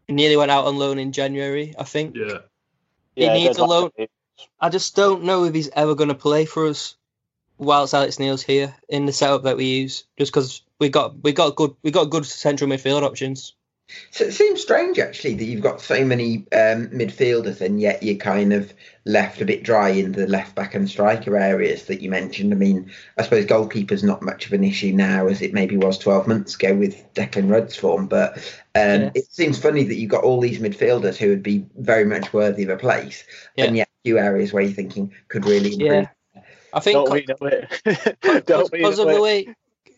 nearly went out on loan in January. I think. Yeah. He needs a loan. I just don't know if he's ever going to play for us whilst Alex Neil's here in the setup that we use. Just because we got we got good we got good central midfield options. So it seems strange actually that you've got so many um, midfielders and yet you're kind of left a bit dry in the left back and striker areas that you mentioned. I mean, I suppose goalkeeper's not much of an issue now as it maybe was 12 months ago with Declan Rudd's form, but um, Yeah. it seems funny that you've got all these midfielders who would be very much worthy of a place, Yeah. and yet a few areas where you're thinking could really improve. Yeah, I think Don't we know it? Don't we because know of the it?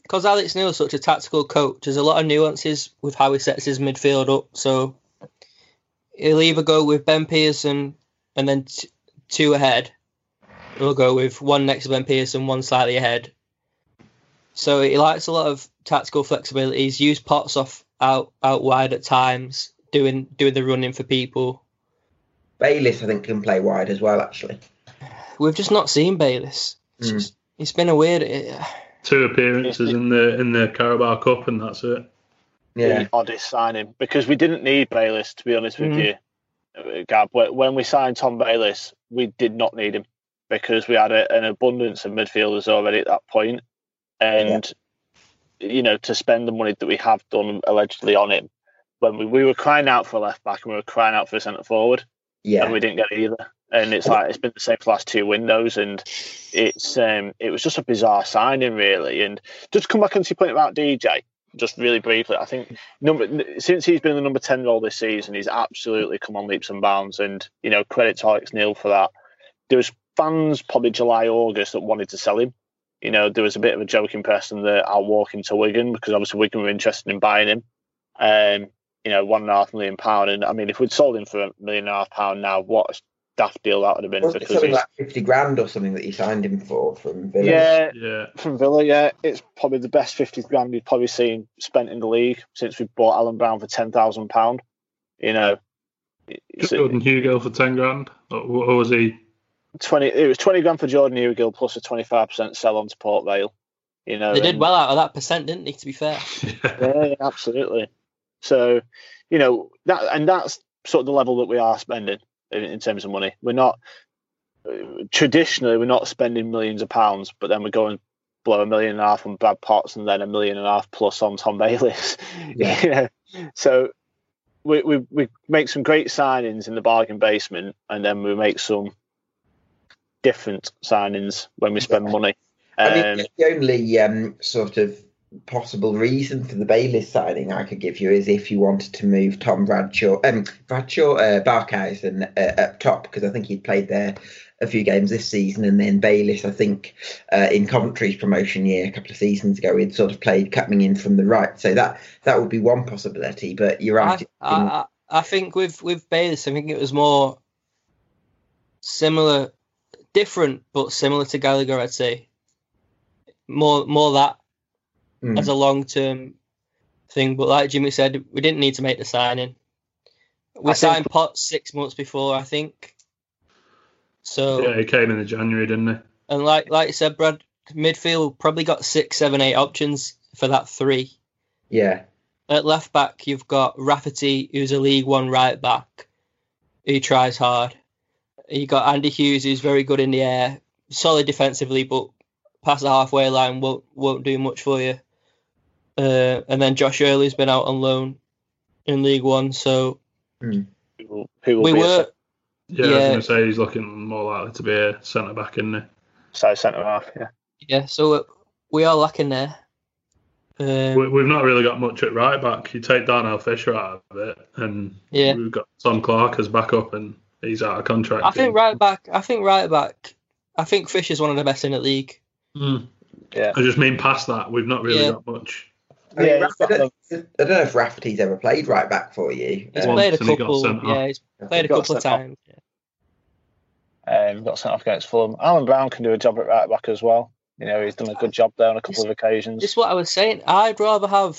Because Alex Neil's such a tactical coach, there's a lot of nuances with how he sets his midfield up. So he'll either go with Ben Pearson and then t- two ahead. He'll go with one next to Ben Pearson, one slightly ahead. So he likes a lot of tactical flexibilities. Use Potts off out out wide at times, doing doing the running for people. Bayliss, I think, can play wide as well. Actually, We've just not seen Bayliss. It's, Mm. just- it's been a weird. uh, Two appearances in the in the Carabao Cup, and that's it. yeah, the oddest signing because we didn't need Bayliss to be honest with Mhm. you, uh, Gab. When when we signed Tom Bayliss, we did not need him because we had a, an abundance of midfielders already at that point, and you know to spend the money that we have done allegedly on him when we, we were crying out for a left back and we were crying out for a centre forward yeah. and we didn't get either. And it's like it's been the same for the last two windows, and it's um it was just a bizarre signing really. And just come back onto your point about DJ, just really briefly, I think number since he's been the number ten role this season, he's absolutely come on leaps and bounds. And you know, credit to Alex Neil for that. There was fans probably July August that wanted to sell him. You know, there was a bit of a joke in Preston that I'll walk into Wigan because obviously Wigan were interested in buying him. Um, you know, one and a half million pound. And I mean, if we'd sold him for a million and a half pound now, what daft deal that would have been. Wasn't because something like fifty grand or something that he signed him for from Villa? yeah, Yeah, from Villa, yeah, it's probably the best fifty grand you've probably seen spent in the league since we bought Alan Browne for ten thousand pound. You know, it's Jordan Hugill for ten grand, or, or was he? twenty. It was twenty grand for Jordan Hugill plus a twenty five percent sell on to Port Vale. You know, They did and- well out of that percent, didn't they? To be fair, Yeah, yeah, absolutely. So, you know that, and that's sort of the level that we are spending in, in terms of money. We're not traditionally we're not spending millions of pounds, but then we go and blow a million and a half on Brad Potts and then a million and a half plus on Tom Bayliss. Yeah. Know, so we, we we make some great signings in the bargain basement, and then we make some different signings when we spend money. I mean, Um, the only um, sort of possible reason for the Bayliss signing I could give you is if you wanted to move Tom Bradshaw, um, Bradshaw, uh, Barkhuizen uh, up top because I think he'd played there a few games this season, and then Bayliss, I think, uh, in Coventry's promotion year a couple of seasons ago, he'd sort of played coming in from the right, so that that would be one possibility. But you're right. I, I, I think with with Bayliss, I think it was more similar, different but similar to Gallagher. I'd say more more that Mm. as a long term thing. But like Jimmy said, we didn't need to make the signing. We I think- signed Potts six months before, I think. So yeah, he came in the January, didn't he? and like like you said, Brad, midfield probably got six, seven, eight options for that three. yeah, At left back, you've got Rafferty, who's a League One right back, who tries hard. You got Andy Hughes, who's very good in the air, solid defensively, but past the halfway line won't won't do much for you. Uh, and then Josh Earl's been out on loan in League One, so who will, who will we were Yeah, I was going to say he's looking more likely to be a centre back, isn't he? side centre half. Yeah. yeah, so uh, we are lacking there. Um, We, we've not really got much at right back. You take Darnell Fisher out of it, and Yeah. we've got Tom Clark as backup, and he's out of contract. I think right back. I think right back. I think Fisher's one of the best in the league. Mm. Yeah. I just mean past that, we've not really Yeah. got much. I, mean, Yeah, Raff- I, don't, I don't know if Rafferty's ever played right back for you. He's Um, played a and he couple. Yeah, he's played a couple of times. yeah. Um, got sent off against Fulham. Alan Browne can do a job at right back as well. You know, he's done a good job there on a couple of occasions. Just what I was saying. I'd rather have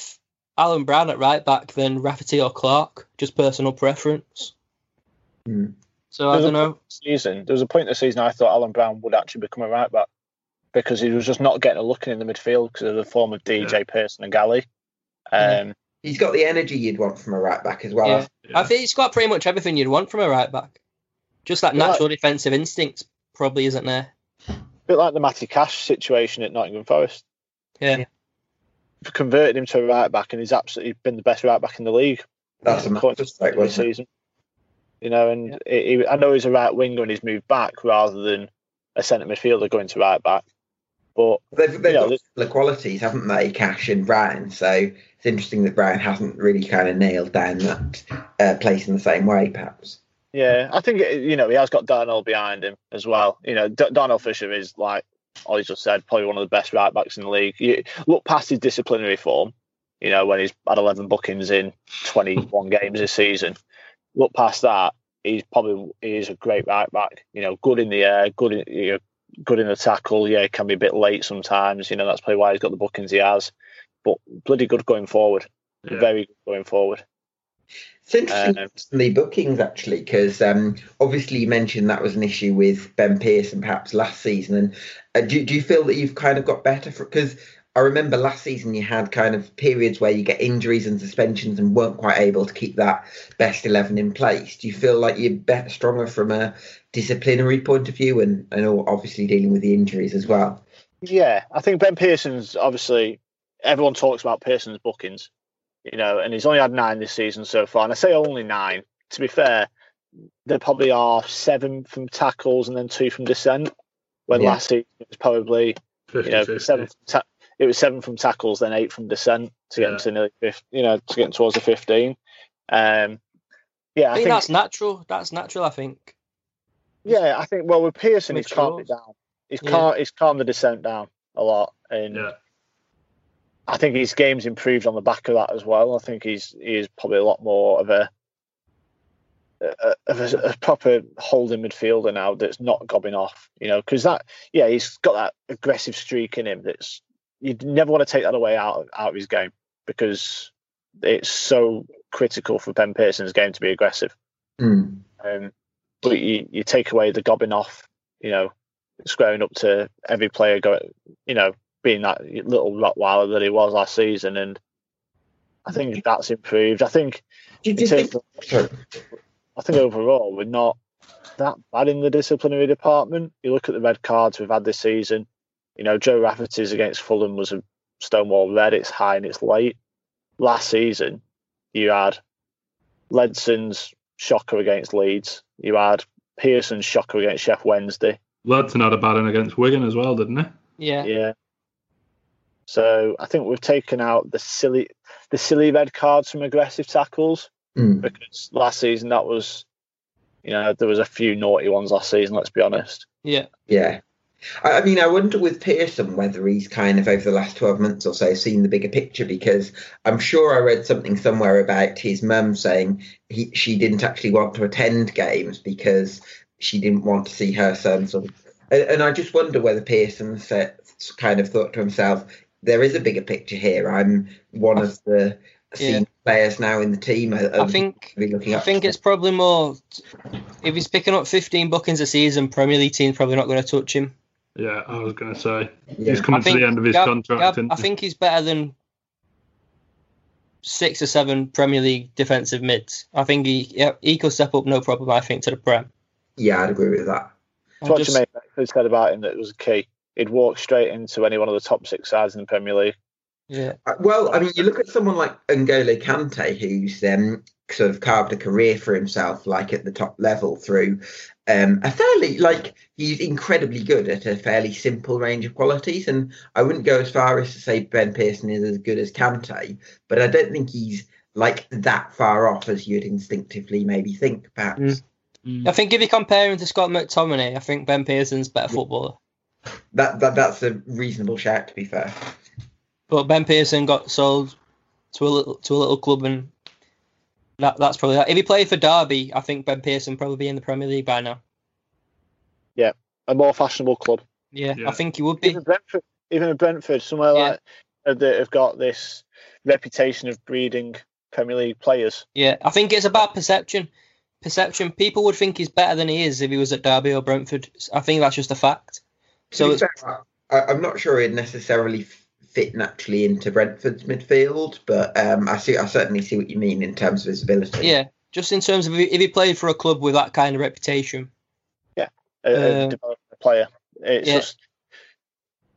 Alan Browne at right back than Rafferty or Clark. Just personal preference. Hmm. So I don't know. Season. There was a point in the season I thought Alan Browne would actually become a right back because he was just not getting a look in the midfield because of the form of DJ Pearson and Galley. Um, He's got the energy you'd want from a right back as well. Yeah. Yeah. I think he's got pretty much everything you'd want from a right back. Just that Yeah. natural defensive instinct probably isn't there. a bit like the Matty Cash situation at Nottingham Forest. Yeah. We've converted him to a right back and he's absolutely been the best right back in the league. That's a according to massive strike, this wasn't season. You know, and he, he- I know he's a right winger and he's moved back rather than a centre midfielder going to right back. But They've, they've Yeah, got similar qualities, haven't they, Cash and Browne? So it's interesting that Browne hasn't really kind of nailed down that uh, place in the same way, perhaps. yeah, I think you know he has got Darnell behind him as well. You know, D- Darnell Fisher is like Ollie just said, probably one of the best right backs in the league. You look past his disciplinary form. You know, when he's had 11 bookings in 21 games this season. Look past that, he's probably he is a great right back. You know, good in the air, good in you know, good in the tackle. Yeah, he can be a bit late sometimes. You know, that's probably why he's got the bookings he has. but bloody good going forward. Yeah. Very good going forward. It's interesting Um, the bookings actually, because um, obviously you mentioned that was an issue with Ben Pearson perhaps last season. And uh, do, do you feel that you've kind of got better for Because I remember last season you had kind of periods where you get injuries and suspensions and weren't quite able to keep that best 11 in place. Do you feel like you're better, stronger from a disciplinary point of view and, and obviously dealing with the injuries as well? Yeah, I think Ben Pearson's obviously everyone talks about Pearson's bookings, you know, and he's only had nine this season so far. And I say only nine. To be fair, there probably are seven from tackles and then two from descent. When Yeah. last season it was probably 50, you know 50. seven. Ta- it was seven from tackles, then eight from descent to get Yeah. him to nearly 50, you know to get him towards the fifteen. Um, yeah, I I think think that's natural. That's natural. I think. Yeah, I think well with Pearson, he's calmed it down. He's Yeah. calm, he's calmed the descent down a lot, and Yeah. I think his game's improved on the back of that as well. I think he's he is probably a lot more of a a, of a, a proper holding midfielder now that's not gobbing off. You know, because that yeah he's got that aggressive streak in him that's you never want to take that away out out of his game because it's so critical for Ben Pearson's game to be aggressive. Mm. Um, but you, you take away the gobbing off, you know, squaring up to every player, go, you know, being that little Rottweiler that he was last season, and I think that's improved. I think, Do, do you terms think. I think overall we're not that bad in the disciplinary department. You look at the red cards we've had this season. You know, Joe Rafferty's against Fulham was a stonewall red. It's high and it's late. Last season, you had Ledson's shocker against Leeds. You had Pearson's shocker against Sheff Wednesday. Ledson had a bad one against Wigan as well, didn't he? Yeah. Yeah. So I think we've taken out the silly, the silly red cards from aggressive tackles Mm. because last season that was, you know, there was a few naughty ones last season. Let's be honest. Yeah. Yeah. I mean, I wonder with Pearson whether he's kind of over the last 12 months or so seen the bigger picture because I'm sure I read something somewhere about his mum saying he, she didn't actually want to attend games because she didn't want to see her son. Sort of, and, and I just wonder whether Pearson said, kind of thought to himself, there is a bigger picture here. I'm one of the senior players now in the team. I think. be looking I think it's probably more. If he's picking up 15 bookings a season, Premier League team's probably not going to touch him. Yeah, I was going to say. Yeah. He's coming think to the end of his Gab- contract. Gab- isn't I think he's better than six or seven Premier League defensive mids. I think he yeah, he could step up no problem. I think to the Prem. Yeah, I'd agree with that. I So what just- Jermaine Beckford said about him that was key. He'd walk straight into any one of the top six sides in the Premier League. yeah, Uh, Well, I mean, you look at someone like N'Golo Kante, who's um, sort of carved a career for himself, like at the top level through um, a fairly, like, he's incredibly good at a fairly simple range of qualities. And I wouldn't go as far as to say Ben Pearson is as good as Kante, but I don't think he's like that far off as you'd instinctively maybe think, perhaps. Mm. I think if you're comparing to Scott McTominay, I think Ben Pearson's better footballer. That, that That's a reasonable shout, to be fair. But Ben Pearson got sold to a little to a little club, and that that's probably that. If he played for Derby, I think Ben Pearson probably be in the Premier League by now. Yeah, a more fashionable club. Yeah, Yeah. I think he would be. Even Brentford, even Brentford, somewhere Yeah. like uh, that have got this reputation of breeding Premier League players. Yeah, I think it's about perception. Perception. People would think he's better than he is if he was at Derby or Brentford. I think that's just a fact. So to be fair, I, I'm not sure he'd necessarily f- fit naturally into Brentford's midfield, but um, I see. I certainly see what you mean in terms of his ability. yeah, just in terms of if he, if played for a club with that kind of reputation. Yeah, a Uh, development player. It's yeah. just,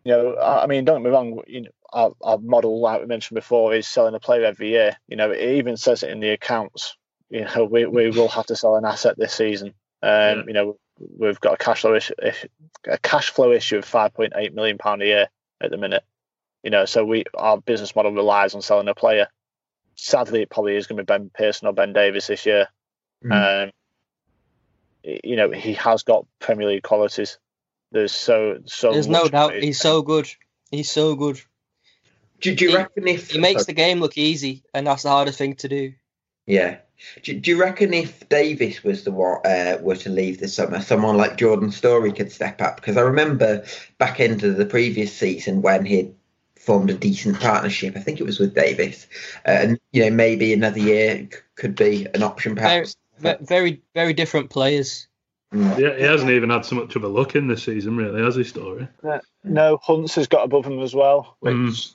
you know, I I mean, don't get me wrong. You know, our, our model, like we mentioned before, is selling a player every year. You know, it even says it in the accounts. You know, we, we will have to sell an asset this season. Um, Yeah. You know, we've got a cash flow issue, a cash flow issue of five point eight million pound a year at the minute. You know, so we our business model relies on selling a player. Sadly, it probably is going to be Ben Pearson or Ben Davies this year. Mm. Um, you know, he has got Premier League qualities. There's so so. There's no doubt. He's so good. He's so good. Do, do you He- reckon if He makes the game look easy, and that's the hardest thing to do. yeah? Do, do you reckon if Davies was the one uh, were to leave this summer, someone like Jordan Storey could step up? Because I remember back into the previous season when he'd formed a decent partnership. I think it was with Davies, uh, and you know maybe another year c- could be an option perhaps. Ve- Very, very different players. Mm. Yeah, he hasn't even had so much of a look in this season, really, has he, Storey? No, Hunts has got above him as well, which Mm.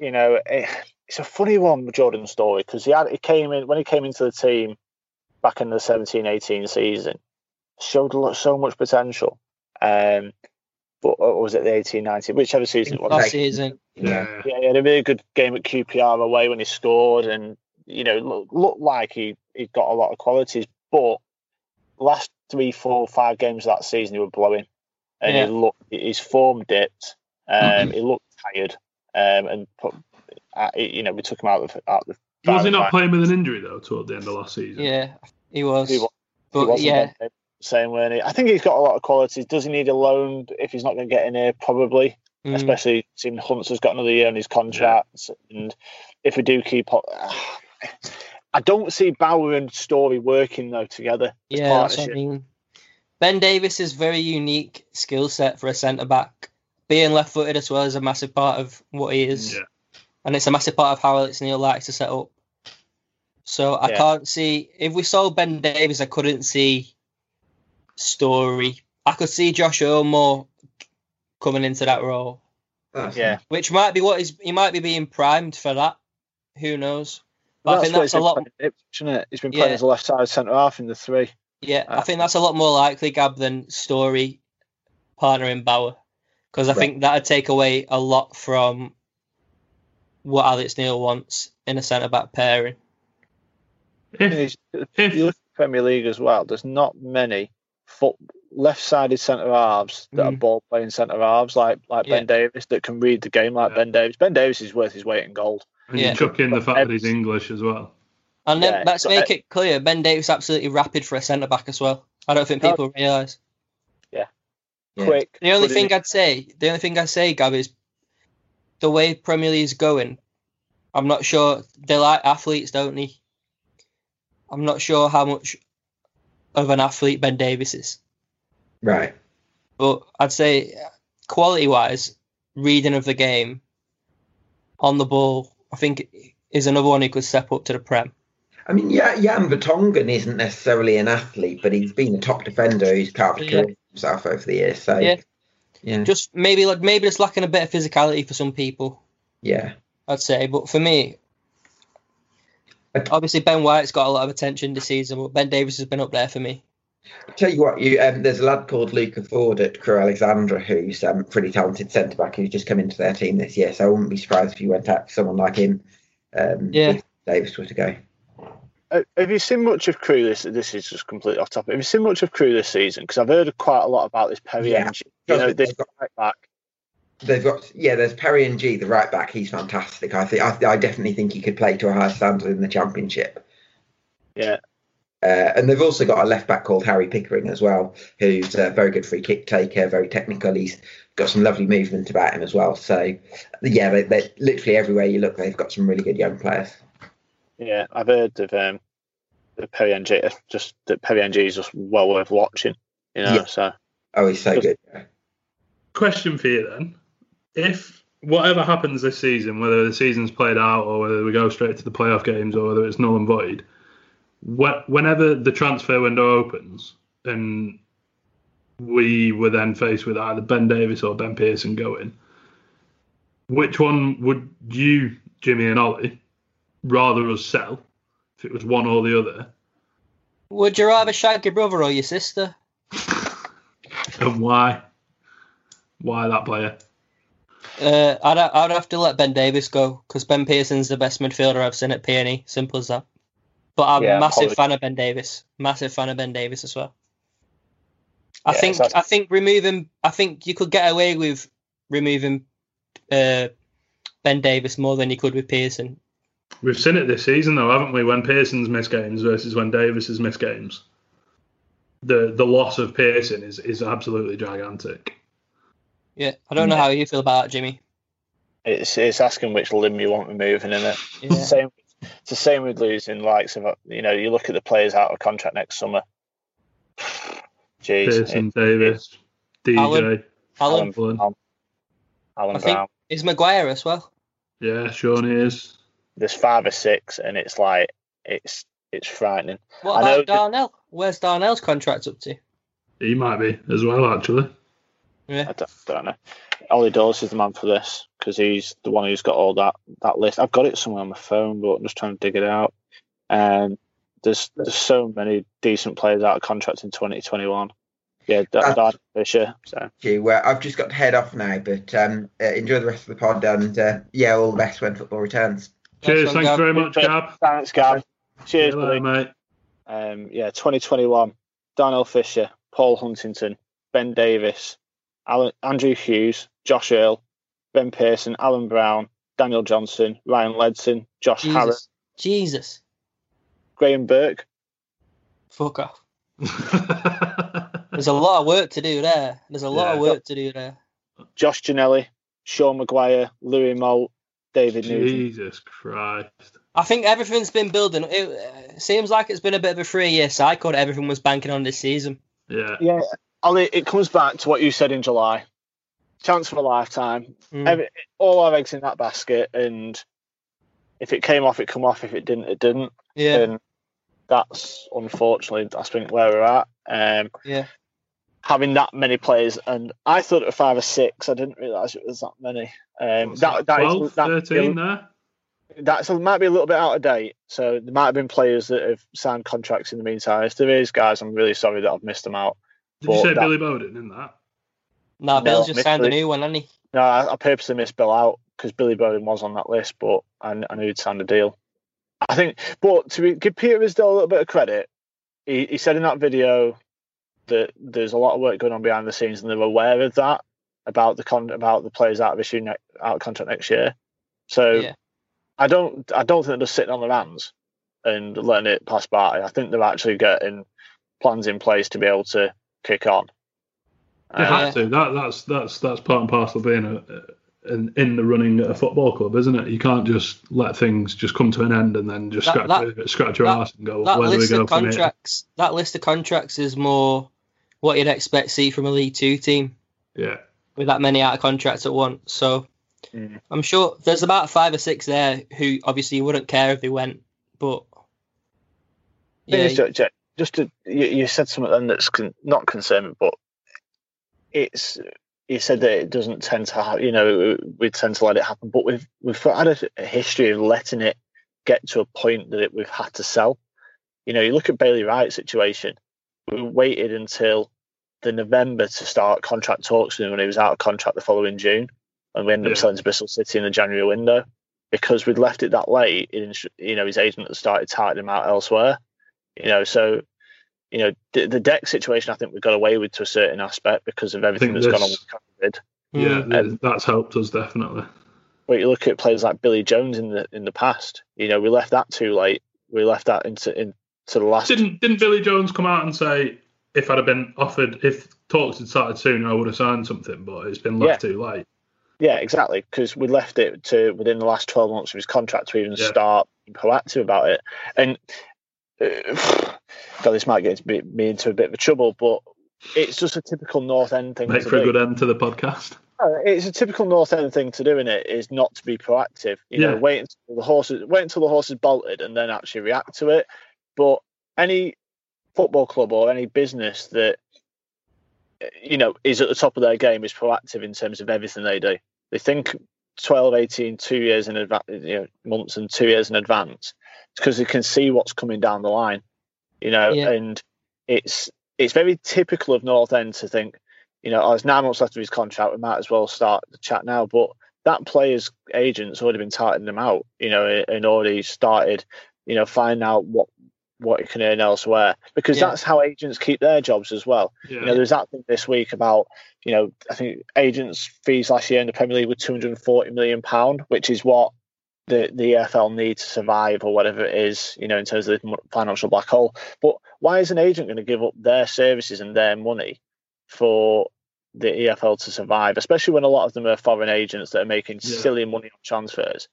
you know it, it's a funny one with Jordan's story because he had he came in when he came into the team back in the 17-18 season, showed a lot, so much potential. Um, but or was it the 18-19, whichever season it was? Last season, Yeah. Yeah, he had a really good game at QPR away when he scored, and you know look, looked like he he got a lot of qualities. But last three, four, five games of that season, he was blowing, and Yeah. he looked his form dipped. Um, he looked tired, um, and put, uh, you know we took him out of out of the. Was he not firing playing with an injury, though, toward the end of last season? yeah, he was. He wa- he but wasn't yeah, on the same way. and he- I think he's got a lot of qualities. Does he need a loan if he's not going to get in here? Probably. mm, especially seeing Hunts has got another year on his contract. And if we do keep on, I don't see Bauer and Storey working though together. yeah, that's what I mean. Ben Davies is very unique skill set for a centre back. Being left footed as well is a massive part of what he is. Yeah. and it's a massive part of how Alex Neil likes to set up. So I Yeah. can't see if we saw Ben Davies, I couldn't see Storey. I could see Josh Omo coming into that role, That's- Yeah, which might be what he's he might be being primed for that. Who knows? But I that's think that's he's a lot. playing isn't it? He's been playing Yeah. as a left side centre half in the three. Yeah, I Uh, think that's a lot more likely, Gab, than Storey partnering Bauer, because I Right. think that'd take away a lot from what Alex Neil wants in a centre back pairing. If, He's- if you look at the Premier League as well. There's not many foot left-sided centre halves that are Mm. ball playing centre halves like like Yeah. Ben Davies that can read the game like Yeah. Ben Davies. Ben Davies is worth his weight in gold. and Yeah. you chuck in the fact that he's English as well. And then Yeah, let's make it clear, Ben Davies absolutely rapid for a centre back as well. I don't think people realise. Yeah. Quick. The only thing in- I'd say, the only thing I'd say, Gab, is the way Premier League is going. I'm not sure they like athletes, don't they? I'm not sure how much of an athlete Ben Davies is, Right. but I'd say quality-wise, reading of the game, on the ball, I think is another one who could step up to the prem. I mean, yeah, Jan Vertonghen isn't necessarily an athlete, but he's been a top defender who's carved a Yeah. career himself over the years. So, Yeah. yeah, Just maybe like maybe it's lacking a bit of physicality for some people. yeah. I'd say. But for me, obviously Ben White's got a lot of attention this season, but Ben Davies has been up there for me. I'll Tell you what, you um, there's a lad called Luke Offord at Crewe Alexandra who's um, pretty talented centre back who's just come into their team this year. So I wouldn't be surprised if you went out to someone like him. Um, Yeah. if Davies were to go. Uh, Have you seen much of Crewe this? This is just completely off topic. Have you seen much of Crewe this season? Because I've heard quite a lot about this Perry Yeah. Ng. You know, this right back. They've got yeah. There's Perry Ng, the right back. He's fantastic. I think I, I definitely think he could play to a higher standard in the championship. Yeah, Uh, and they've also got a left back called Harry Pickering as well, who's a very good free kick taker, very technical. He's got some lovely movement about him as well. So, yeah, they, they literally everywhere you look, they've got some really good young players. yeah. I've heard of um, the Perry Ng. Just that Perry Ng is just well worth watching. You know, Yeah. so Oh, he's so good. Question for you then: If whatever happens this season, whether the season's played out or whether we go straight to the playoff games or whether it's null and void, wh- whenever the transfer window opens and we were then faced with either Ben Davies or Ben Pearson going, which one would you, Jimmy and Ollie, rather us sell if it was one or the other? Would you rather shag your brother or your sister? And why? Why that player? Uh, I'd I'd have to let Ben Davies go because Ben Pearson's the best midfielder I've seen at PNE. Simple as that. But I'm Yeah, a massive probably. fan of Ben Davies. Massive fan of Ben Davies as well. I Yeah, think so- I think removing I think you could get away with removing uh, Ben Davies more than you could with Pearson. We've seen it this season, though, haven't we? When Pearson's missed games versus when Davies has missed games, the the loss of Pearson is is absolutely gigantic. Yeah, I don't know how you feel about that, Jimmy. it's it's asking which limb you want removing, isn't it? Yeah. Same. It's the same with losing likes of you know you look at the players out of contract next summer. Jeez, Pearson, it- Davies, DJ, Alan- Alan, Alan. Alan I think Browne. is Maguire as well. Yeah, Sean is. There's five or six, and it's like it's it's frightening. What I know about Darnell? Where's Darnell's contract up to? He might be as well, actually. Yeah. I don't, don't know. Ollie Dawes is the man for this because he's the one who's got all that that list. I've got it somewhere on my phone, but I'm just trying to dig it out. And there's there's so many decent players out of contract in 2021. Yeah, Uh, Dan Dan Fisher. So you. Uh, I've just got to head off now, but um, uh, enjoy the rest of the pod and uh, yeah, all the best when football returns. Cheers, one, thanks Gab. very much, Gab. thanks, Gab. Cheers, Hello, buddy. mate. Um, yeah, 2021. Darnell Fisher, Paul Huntington, Ben Davies, Alan, Andrew Hughes, Josh Earl, Ben Pearson, Alan Browne, Daniel Johnson, Ryan Ledson, Josh Harrop, Jesus. Jesus. Graham Burke. Fuck off. There's a lot of work to do there. There's a lot Yeah. of work to do there. Josh Ginnelly, Sean Maguire, Louis Moult, David Nugent. Jesus Christ. I think everything's been building. It uh, seems like it's been a bit of a three-year cycle. that Everyone was banking on this season. Yeah. Yeah, Ollie, it comes back to what you said in July. Chance for a lifetime. Mm. Every, all our eggs in that basket, and if it came off, it come off. If it didn't, it didn't. Yeah, And that's unfortunately, I think where we're at. Um, yeah. having that many players, and I thought it was five or six. I didn't realise it was that many. Um, What's that, that is- 12, that- 13 there? that's it might be a little bit out of date. So there might have been players that have signed contracts in the meantime. If there is, guys, I'm really sorry that I've missed them out. Did you But say that- Billy Bodin in that? Nah, No, Bill's just signed a new one, hasn't he? No, I, I purposely missed Bill out because Billy Bodin was on that list, but I, I knew he'd signed a deal. I think, but to give Peter Ridsdale a little bit of credit, he, he said in that video that there's a lot of work going on behind the scenes, and they're aware of that about the con about the players out of issue ne- out of contract next year. So Yeah. I don't I don't think they're just sitting on their hands and letting it pass by. I think they're actually getting plans in place to be able to kick on. They Um, have to. That, that's that's that's part and parcel of being a, in, in the running at a football club, isn't it? You can't just let things just come to an end and then just That- scratch, that- scratch your that- ass and go, that where do we list go of from here? contracts. That list of contracts is more what you'd expect to see from a League Two team Yeah. with that many out of contracts at once. So Mm. I'm sure there's about five or six there who obviously wouldn't care if they went, but yeah, is, Jack- Jack, just to you, you said something then that's con- not concerning, but it's you said that it doesn't tend to have, you know, we tend to let it happen, but we've we've had a, a history of letting it get to a point that it, we've had to sell. You know, you look at Bailey Wright's situation. We waited until the November to start contract talks with him when he was out of contract the following June, and we ended up selling to Bristol City in the January window because we'd left it that late. You know, his agent had started tightening him out elsewhere. You know, so you know the, the deck situation. I think we got away with to a certain aspect because of everything think that's gone on with COVID. Yeah, Mm. that's helped us definitely. But you look at players like Billy Jones in the in the past. You know, we left that too late. We left that into into the last. Didn't didn't Billy Jones come out and say if I'd have been offered if talks had started sooner I would have signed something, but it's been left too late. Yeah, exactly. Because we left it to within the last twelve months of his contract to even Yeah. start being proactive about it. And God, this might get me into a bit of a trouble, but it's just a typical North End thing Make to for a do. good end to the podcast. Uh, It's a typical North End thing to do in it is not to be proactive. You know, wait until the horses wait until the horse is bolted and then actually react to it. But any football club or any business that uh, you know is at the top of their game is proactive in terms of everything they do. They think 12, 18, two years in advance, you know, months and two years in advance because they can see what's coming down the line. You know, Yeah. and it's it's very typical of North End to think you know, oh, there's nine months left of his contract. We might as well start the chat now. But that player's agent's already been tightening them out, you know, and already started, you know, finding out what what you can earn elsewhere because Yeah. that's how agents keep their jobs as well. Yeah. You know, there's that thing this week about, you know, I think agents' fees last year in the Premier League were 240 million pound, which is what the the EFL need to survive or whatever it is, you know, in terms of the financial black hole. But why is an agent going to give up their services and their money for the EFL to survive, especially when a lot of them are foreign agents that are making Yeah. silly money on transfers?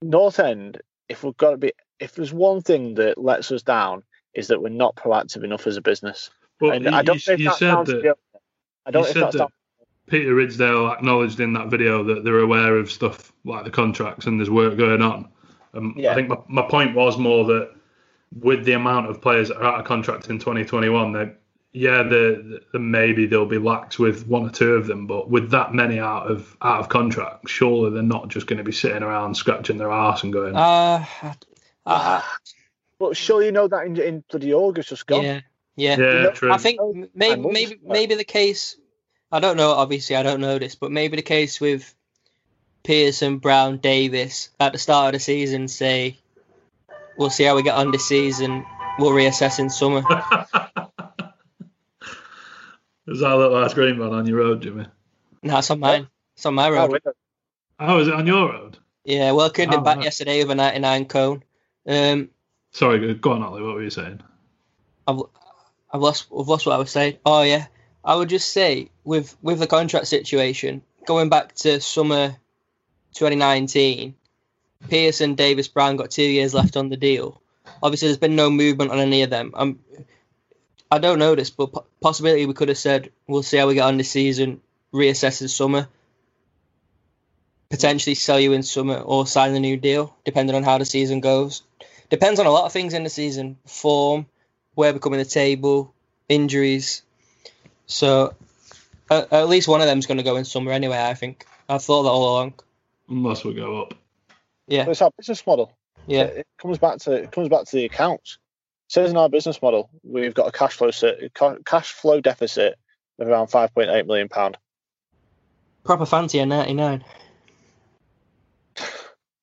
North End, if we've got to be, if there's one thing that lets us down, is that we're not proactive enough as a business. But and you, I don't you- you said that I don't you said that's that- Peter Ridsdale acknowledged in that video that they're aware of stuff like the contracts and there's work going on. Um, Yeah. I think my, my point was more that with the amount of players that are out of contract in 2021, that yeah, the, the maybe there'll be lax with one or two of them, but with that many out of out of contract, surely they're not just going to be sitting around scratching their arse and going, Uh, uh, But sure, you know that in, in bloody August just gone. yeah, yeah. yeah, know, true. I think Oh, maybe maybe maybe the case. I don't know. Obviously, I don't know this, but maybe the case with Pearson, Browne, Davies at the start of the season. Say, we'll see how we get on this season. We'll reassess in summer. Is that a little ice cream man on your road, Jimmy? no, it's on mine. It's on my Oh, road. wait, Oh, is it on your road? Yeah, well, Kid Oh, back right. yesterday with a 99 cone. Um, Sorry, go- go on, Ollie. What were you saying? I've, I've lost I've lost what I was saying. Oh yeah, I would just say with with the contract situation going back to summer 2019, Pearson, Davies, Browne got two years left on the deal. Obviously, there's been no movement on any of them. I'm, I don't know this, but po- possibility we could have said we'll see how we get on this season, reassess in summer, potentially sell you in summer or sign a new deal, depending on how the season goes. Depends on a lot of things in the season, form, where we come in the table, injuries. So uh, at least one of them's going to go in summer anyway. I think I've thought that all along. Unless we go up. Yeah, It's our business model. yeah, It comes back to it comes back to the accounts. Says in our business model we've got a cash flow cash flow deficit of around five point eight million pound. proper fancy ninety nine.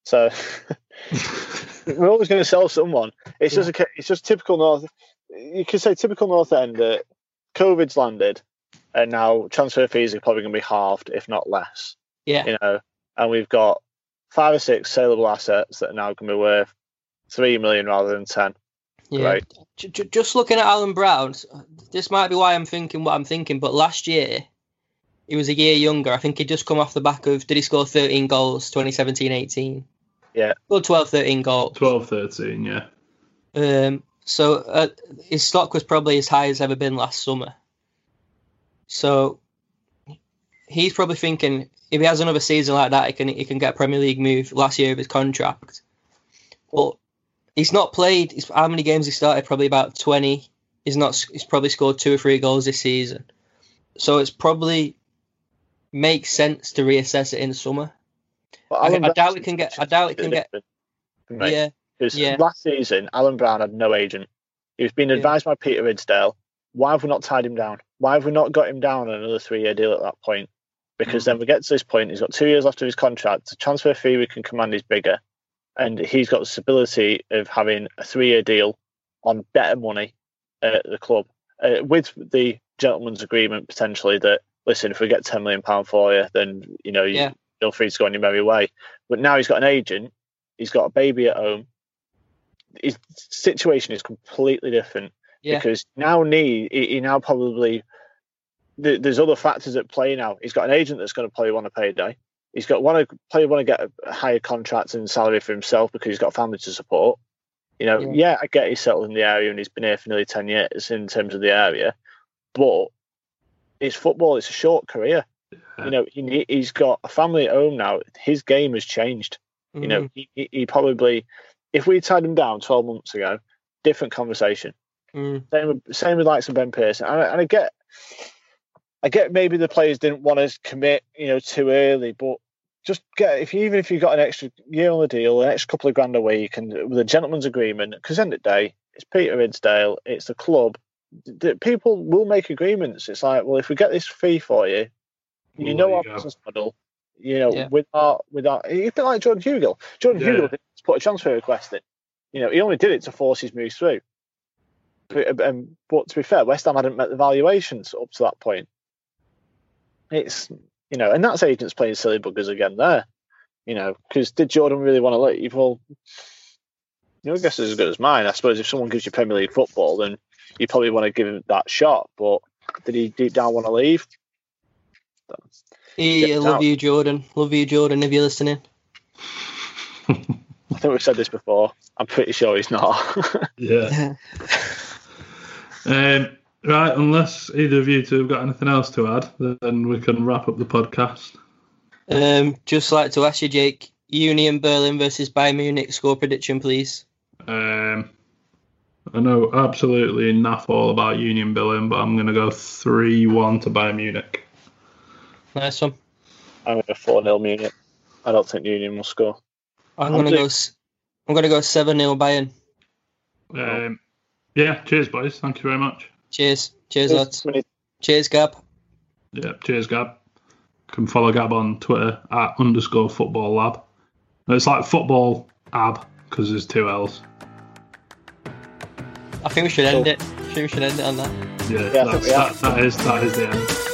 So we're always going to sell someone. It's just a, it's just typical North. You could say typical North End that COVID's landed, and now transfer fees are probably going to be halved, if not less. Yeah, You know, and we've got five or six saleable assets that are now going to be worth three million rather than ten. Yeah. Right. J- j- just looking at Alan Browne, this might be why I'm thinking what I'm thinking. But last year, he was a year younger. I think he'd just come off the back of did he score 13 goals 2017-18? Yeah. Well, 12, 13 goals. 12, 13, yeah. Um, so uh, his stock was probably as high as ever been last summer. So he's probably thinking if he has another season like that, he can he can get a Premier League move last year of his contract. But he's not played. He's, how many games he started? Probably about twenty. He's not. He's probably scored two or three goals this season. So it's probably makes sense to reassess it in the summer. But I, I doubt Browne's we can get. I doubt we can get. Right. Yeah, Because Yeah. last season, Alan Browne had no agent. He was being Yeah. advised by Peter Ridsdale. Why have we not tied him down? Why have we not got him down on another three year deal at that point? Because hmm. then we get to this point, he's got two years left of his contract. The transfer fee we can command is bigger. And he's got the stability of having a three year deal on better money at the club uh, with the gentleman's agreement potentially that, listen, if we get £10 million for you, then, you know, you, Yeah. feel free to go on your merry way. But now he's got an agent, he's got a baby at home. His situation is completely different Yeah. because now need he, now probably there's other factors at play now. He's got an agent that's going to probably want to payday. He's got want to probably want to get a, a higher contract and salary for himself because he's got family to support. You know, Yeah. yeah. I get he's settled in the area and he's been here for nearly ten years in terms of the area, but it's football. It's a short career. You know, he, he's got a family at home now. His game has changed. You know, Mm, he, he- he probably, if we tied him down 12 months ago, different conversation. mm, Same with, same with likes of Ben Pearson. And, I- and I get, I get maybe the players didn't want to commit, you know, too early, but just get if you, even if you got an extra year on the deal, an extra couple of grand a week, and with a gentleman's agreement, because end of the day, it's Peter Ridsdale, it's the club. The, people will make agreements. It's like, well, if we get this fee for you, you Well, know our you business model. You know, Yeah. with our with our, it's a bit like Jordan Hugill. Jordan Yeah. Hugill didn't put a transfer request in. You know, he only did it to force his moves through. But, um, but to be fair, West Ham hadn't met the valuations up to that point. It's you know, and that's agents playing silly buggers again there. You know, because did Jordan really want to leave? Well, your guess is as good as mine. I suppose if someone gives you Premier League football, then you probably want to give him that shot. But did he deep down want to leave? Yeah, Get love out. you, Jordan. Love you, Jordan. If you're listening. I think we've said this before. I'm pretty sure he's not. Yeah. Um, Right, unless either of you two have got anything else to add, then we can wrap up the podcast. Um, just like to ask you, Jake, Union Berlin versus Bayern Munich score prediction, please. Um, I know absolutely naff all about Union Berlin, but I'm going to go 3 1 to Bayern Munich. Nice one. I'm going to 4 0 Munich. I don't think Union will score. I'm I'll gonna go. s- I'm gonna go seven 0 Bayern. Um, yeah, cheers, boys. Thank you very much. Cheers. Cheers, lads. Cheers, Gab. Yeah, cheers, Gab. Can follow Gab on Twitter at underscore football lab. It's like football ab because there's two L's. I think we should end it. I think we should end it on that. Yeah, Yeah, that's, that, that is that is the end.